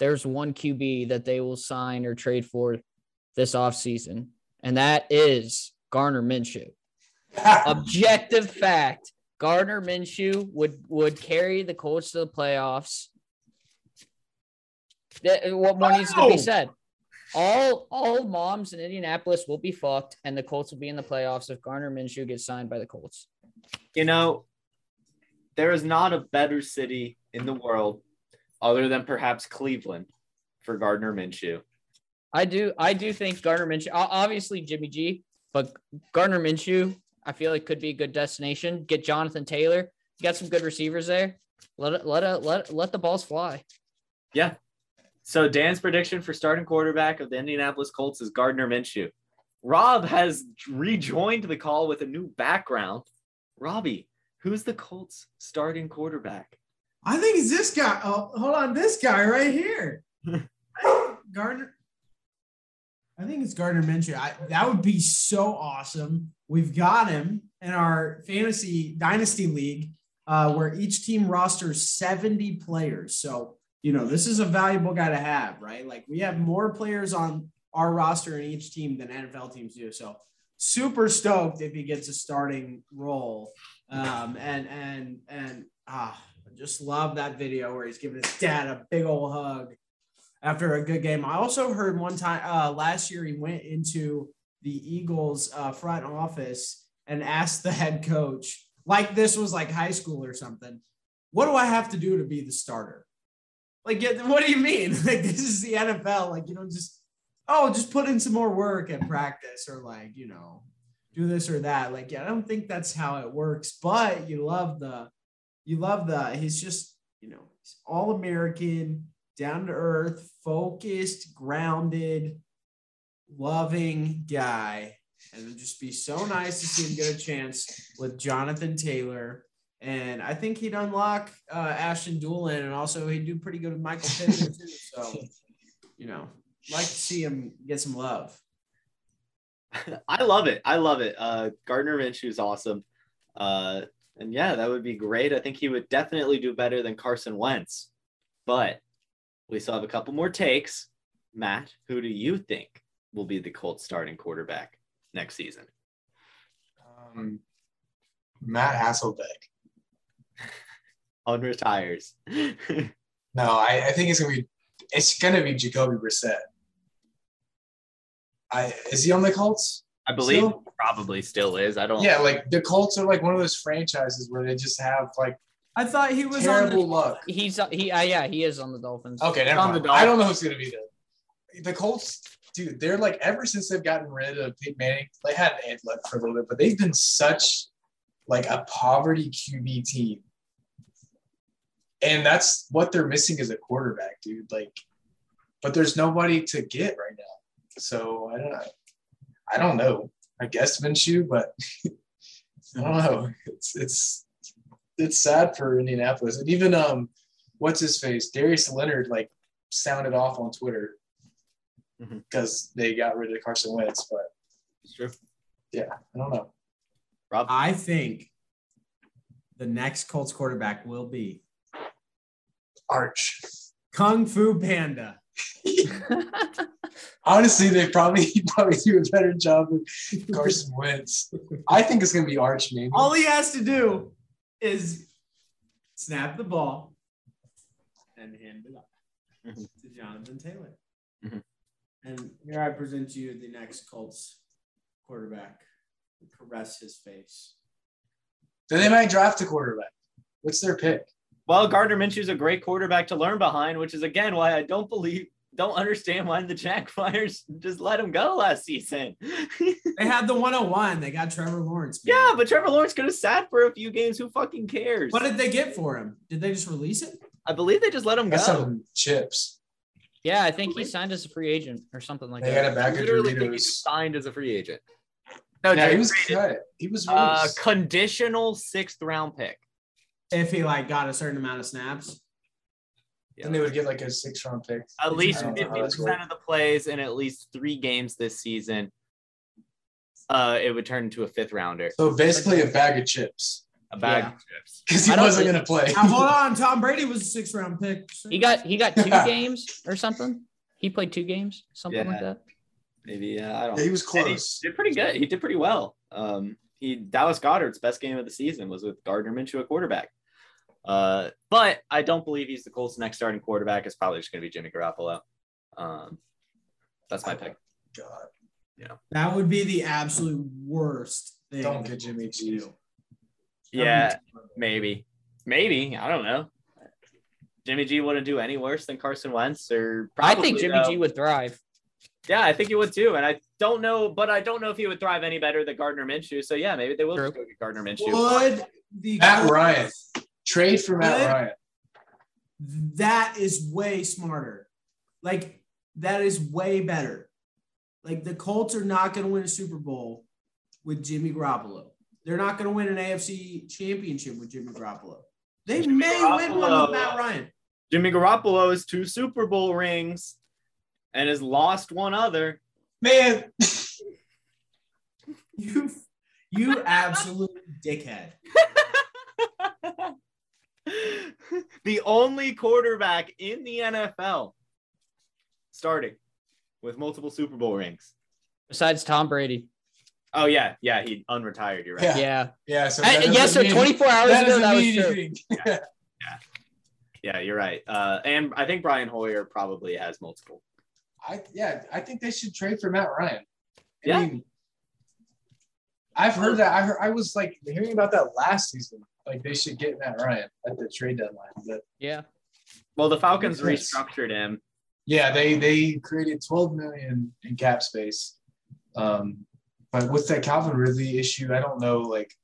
[SPEAKER 2] there's one QB that they will sign or trade for this offseason, and that is Gardner Minshew. Objective fact. Gardner Minshew would would carry the Colts to the playoffs That- what more needs to be said? All all moms in Indianapolis will be fucked, and the Colts will be in the playoffs if Gardner Minshew gets signed by the Colts.
[SPEAKER 1] You know, there is not a better city in the world other than perhaps Cleveland for Gardner Minshew.
[SPEAKER 2] I do I do think Gardner Minshew, obviously Jimmy G, but Gardner Minshew, I feel like it could be a good destination. Get Jonathan Taylor. You got some good receivers there. Let it let it let let the balls fly.
[SPEAKER 1] Yeah. So Dan's prediction for starting quarterback of the Indianapolis Colts is Gardner Minshew. Rob has rejoined the call with a new background. Robbie, who's the Colts starting quarterback?
[SPEAKER 5] I think it's this guy. Oh, hold on, this guy right here. Gardner. I think it's Gardner Minshew. I, that would be so awesome. We've got him in our fantasy dynasty league, uh, where each team rosters 70 players. So, you know, this is a valuable guy to have, right? Like we have more players on our roster in each team than NFL teams do. So super stoked if he gets a starting role. Um, and and and ah, just love that video where he's giving his dad a big old hug after a good game. I also heard one time uh, last year he went into the Eagles uh, front office and asked the head coach, like this was like high school or something, what do I have to do to be the starter? Like, what do you mean? Like, this is the NFL. Like, you don't just, oh, just put in some more work at practice or like, you know, do this or that. Like, yeah, I don't think that's how it works, but you love the, you love the, he's just, you know, all American, down to earth, focused, grounded, loving guy. And it'd just be so nice to see him get a chance with Jonathan Taylor. And I think he'd unlock uh, Ashton Dulin, and also he'd do pretty good with Michael Pittman too. So, you know, like to see him get some love.
[SPEAKER 1] I love it. I love it. Uh, Gardner Minshew is awesome. Uh, and yeah, that would be great. I think he would definitely do better than Carson Wentz. But we still have a couple more takes. Matt, who do you think will be the Colts starting quarterback next season?
[SPEAKER 3] Um, Matt Hasselbeck.
[SPEAKER 1] Unretires.
[SPEAKER 3] No, I, I think it's gonna be it's gonna be Jacoby Brissett. I is he on the Colts?
[SPEAKER 1] I believe
[SPEAKER 3] Still?
[SPEAKER 1] probably still is. I don't.
[SPEAKER 3] Yeah, like the Colts are like one of those franchises where they just have like
[SPEAKER 5] I thought he was
[SPEAKER 3] terrible
[SPEAKER 5] on the,
[SPEAKER 3] luck.
[SPEAKER 2] He's he uh, yeah he is on the Dolphins.
[SPEAKER 3] Okay, never
[SPEAKER 1] on the
[SPEAKER 3] mind. I don't know who's gonna be the the Colts. Dude, they're like ever since they've gotten rid of Peyton Manning, they had Ed Luck for a little bit, but they've been such like a poverty QB team, and that's what they're missing as a quarterback, dude. Like, but there's nobody to get right now, so I don't know. I don't know. I guess Minshew, but I don't know. It's it's it's sad for Indianapolis, and even um, what's his face, Darius Leonard, like sounded off on Twitter because they got rid of Carson Wentz. But
[SPEAKER 1] It's true.
[SPEAKER 3] yeah, I don't know.
[SPEAKER 1] Rob,
[SPEAKER 5] I think the next Colts quarterback will be
[SPEAKER 3] Arch.
[SPEAKER 5] Kung Fu Panda.
[SPEAKER 3] Honestly, they probably probably do a better job with Carson Wentz. I think it's gonna be Arch, maybe.
[SPEAKER 5] All he has to do is snap the ball and hand it up
[SPEAKER 1] Mhm.
[SPEAKER 5] to Jonathan Taylor.
[SPEAKER 1] Mhm.
[SPEAKER 5] And here I present you the next Colts quarterback. Caress his face.
[SPEAKER 3] Then they might draft a quarterback. What's their pick?
[SPEAKER 1] well, Gardner Minshew's a great quarterback to learn behind, which is again why I don't believe, don't understand why the Jaguars just let him go last season.
[SPEAKER 5] They had the 101. They got Trevor Lawrence. man.
[SPEAKER 1] yeah, but Trevor Lawrence could have sat for a few games. Who fucking cares?
[SPEAKER 5] what did they get for him? Did they just release it?
[SPEAKER 1] I believe they just let him
[SPEAKER 3] That's
[SPEAKER 1] go.
[SPEAKER 3] some chips.
[SPEAKER 2] yeah, I think he signed as a free agent or something like that.
[SPEAKER 3] They
[SPEAKER 2] that.
[SPEAKER 3] got a bag
[SPEAKER 1] I
[SPEAKER 3] of
[SPEAKER 1] literally think he signed as a free agent. No,
[SPEAKER 3] Yeah, he was
[SPEAKER 1] traded,
[SPEAKER 3] cut. He was
[SPEAKER 1] uh, conditional sixth round pick.
[SPEAKER 5] If he like got a certain amount of snaps.
[SPEAKER 3] Then they would get like a six round pick.
[SPEAKER 1] At least
[SPEAKER 3] I don't know how
[SPEAKER 1] fifty
[SPEAKER 3] that's
[SPEAKER 1] percent of the plays in at least three games this season. Uh, it would turn into a fifth rounder.
[SPEAKER 3] So basically a bag of chips
[SPEAKER 1] A bag
[SPEAKER 2] Yeah.
[SPEAKER 1] of chips.
[SPEAKER 3] because he wasn't
[SPEAKER 2] think-
[SPEAKER 3] gonna play.
[SPEAKER 5] Now, hold on. Tom Brady was a six round pick.
[SPEAKER 2] He got he got two games or something. He played two games, something like that.
[SPEAKER 1] Maybe yeah, I don't.
[SPEAKER 3] Yeah, he was
[SPEAKER 1] And he
[SPEAKER 3] close.
[SPEAKER 1] did pretty good. He did pretty well. Um, he Dallas Goedert's best game of the season was with Gardner Minshew a quarterback. Uh, but I don't believe he's the Colts' next starting quarterback. It's probably just going to be Jimmy Garoppolo. Um, that's my pick.
[SPEAKER 3] God, Yeah.
[SPEAKER 5] That would be the absolute worst thing.
[SPEAKER 3] don't get Jimmy G.
[SPEAKER 1] Yeah, maybe, maybe I don't know. Jimmy G wouldn't do any worse than Carson Wentz, or probably, I
[SPEAKER 2] think Jimmy
[SPEAKER 1] though.
[SPEAKER 2] G would thrive.
[SPEAKER 1] Yeah, I think he would too, and I don't know, but I don't know if he would thrive any better than Gardner Minshew. So yeah, maybe they will
[SPEAKER 2] True.
[SPEAKER 1] just go get Gardner Minshew.
[SPEAKER 5] Would the
[SPEAKER 3] Matt
[SPEAKER 5] Colts-
[SPEAKER 3] Ryan. Trade for Matt
[SPEAKER 5] What?
[SPEAKER 3] Ryan.
[SPEAKER 5] That is way smarter. Like that is way better. Like the Colts are not going to win a Super Bowl with Jimmy Garoppolo. They're not going to win an AFC championship with Jimmy Garoppolo. They
[SPEAKER 1] Jimmy
[SPEAKER 5] may win one with Matt Ryan.
[SPEAKER 1] Jimmy Garoppolo has two Super Bowl rings and has lost one other.
[SPEAKER 3] Man,
[SPEAKER 5] You, you absolute dickhead.
[SPEAKER 1] the only quarterback in the NFL starting with multiple Super Bowl rings.
[SPEAKER 2] Besides Tom Brady.
[SPEAKER 1] Oh yeah, yeah, he unretired. You're right.
[SPEAKER 3] Yeah.
[SPEAKER 2] Yeah.
[SPEAKER 3] yeah. So
[SPEAKER 2] Uh,
[SPEAKER 3] that
[SPEAKER 2] yes, sir. 24 hours
[SPEAKER 3] that
[SPEAKER 2] ago, that was
[SPEAKER 3] mean
[SPEAKER 2] true.
[SPEAKER 3] anything.
[SPEAKER 1] Yeah, you're right. Uh, and I think Brian Hoyer probably has multiple.
[SPEAKER 3] I yeah, I think they should trade for Matt Ryan. I
[SPEAKER 1] Yeah.
[SPEAKER 3] mean, I've heard that. I heard, I was like hearing about that last season. Like they should get Matt Ryan at the trade deadline. But
[SPEAKER 2] Yeah.
[SPEAKER 1] Well, the Falcons restructured him.
[SPEAKER 3] yeah, they they created 12 million in cap space. Um, but with that Calvin Ridley issue, I don't know like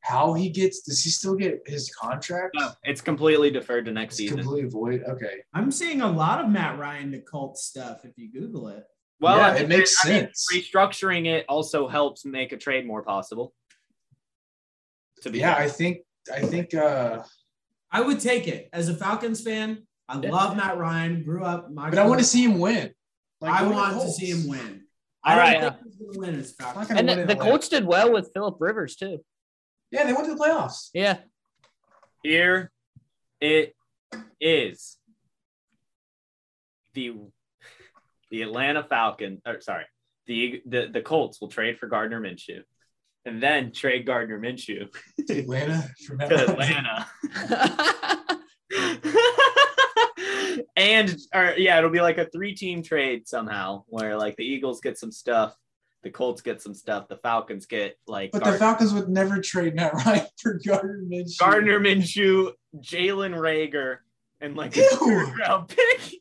[SPEAKER 3] how he gets. Does he still get his contract?
[SPEAKER 1] No, it's completely deferred to next
[SPEAKER 3] It's
[SPEAKER 1] season.
[SPEAKER 3] completely void. Okay.
[SPEAKER 5] I'm seeing a lot of Matt Ryan to Colts stuff if you Google it.
[SPEAKER 1] Well,
[SPEAKER 3] Yeah,
[SPEAKER 1] I mean,
[SPEAKER 3] it makes
[SPEAKER 1] I mean,
[SPEAKER 3] sense.
[SPEAKER 1] restructuring it also helps make a trade more possible. To be
[SPEAKER 3] Yeah,
[SPEAKER 1] fair.
[SPEAKER 3] I think I think uh
[SPEAKER 5] I would take it as a Falcons fan. I
[SPEAKER 1] Yeah.
[SPEAKER 5] love Matt Ryan. Grew up. My
[SPEAKER 3] but I want to see him win.
[SPEAKER 5] I want to see him win.
[SPEAKER 1] All
[SPEAKER 5] I
[SPEAKER 1] right.
[SPEAKER 5] think he's going to win as Falcons.
[SPEAKER 2] And the,
[SPEAKER 3] in
[SPEAKER 2] the Colts did well with Philip Rivers, too.
[SPEAKER 3] Yeah, they went to the playoffs.
[SPEAKER 2] Yeah.
[SPEAKER 1] Here it is. The the Atlanta Falcon, or sorry, the the, the Colts will trade for Gardner Minshew. And then trade Gardner Minshew
[SPEAKER 3] To Atlanta for
[SPEAKER 1] to Atlanta. and or yeah, it'll be like a three-team trade somehow where like the Eagles get some stuff, the Colts get some stuff, the Falcons get like
[SPEAKER 3] But
[SPEAKER 1] Gard-
[SPEAKER 3] the Falcons would never trade Matt Ryan for Gardner Minshew.
[SPEAKER 1] Gardner Minshew, Jalen Reagor, and like a third round pick.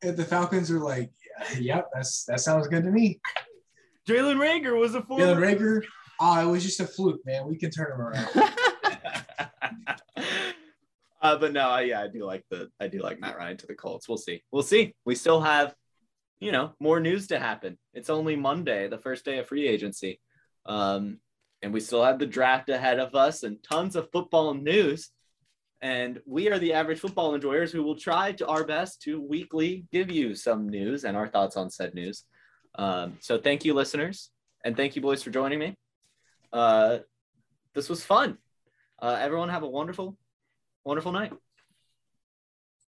[SPEAKER 3] And the Falcons are like, yeah, yep, that's that sounds good to me.
[SPEAKER 1] Jalen Reagor was a
[SPEAKER 3] Jalen. Reagor, oh, it was just a fluke, man. We can turn him around.
[SPEAKER 1] uh, but no, I- yeah, I do like the I do like Matt Ryan to the Colts. We'll see. We'll see. We still have, you know, more news to happen. It's only Monday, the first day of free agency, um, and we still have the draft ahead of us and tons of football news. And we are the average football enjoyers who will try to our best to weekly give you some news and our thoughts on said news. Um, so thank you, listeners, and thank you, boys, for joining me. Uh, this was fun. Uh, everyone have a wonderful, wonderful night.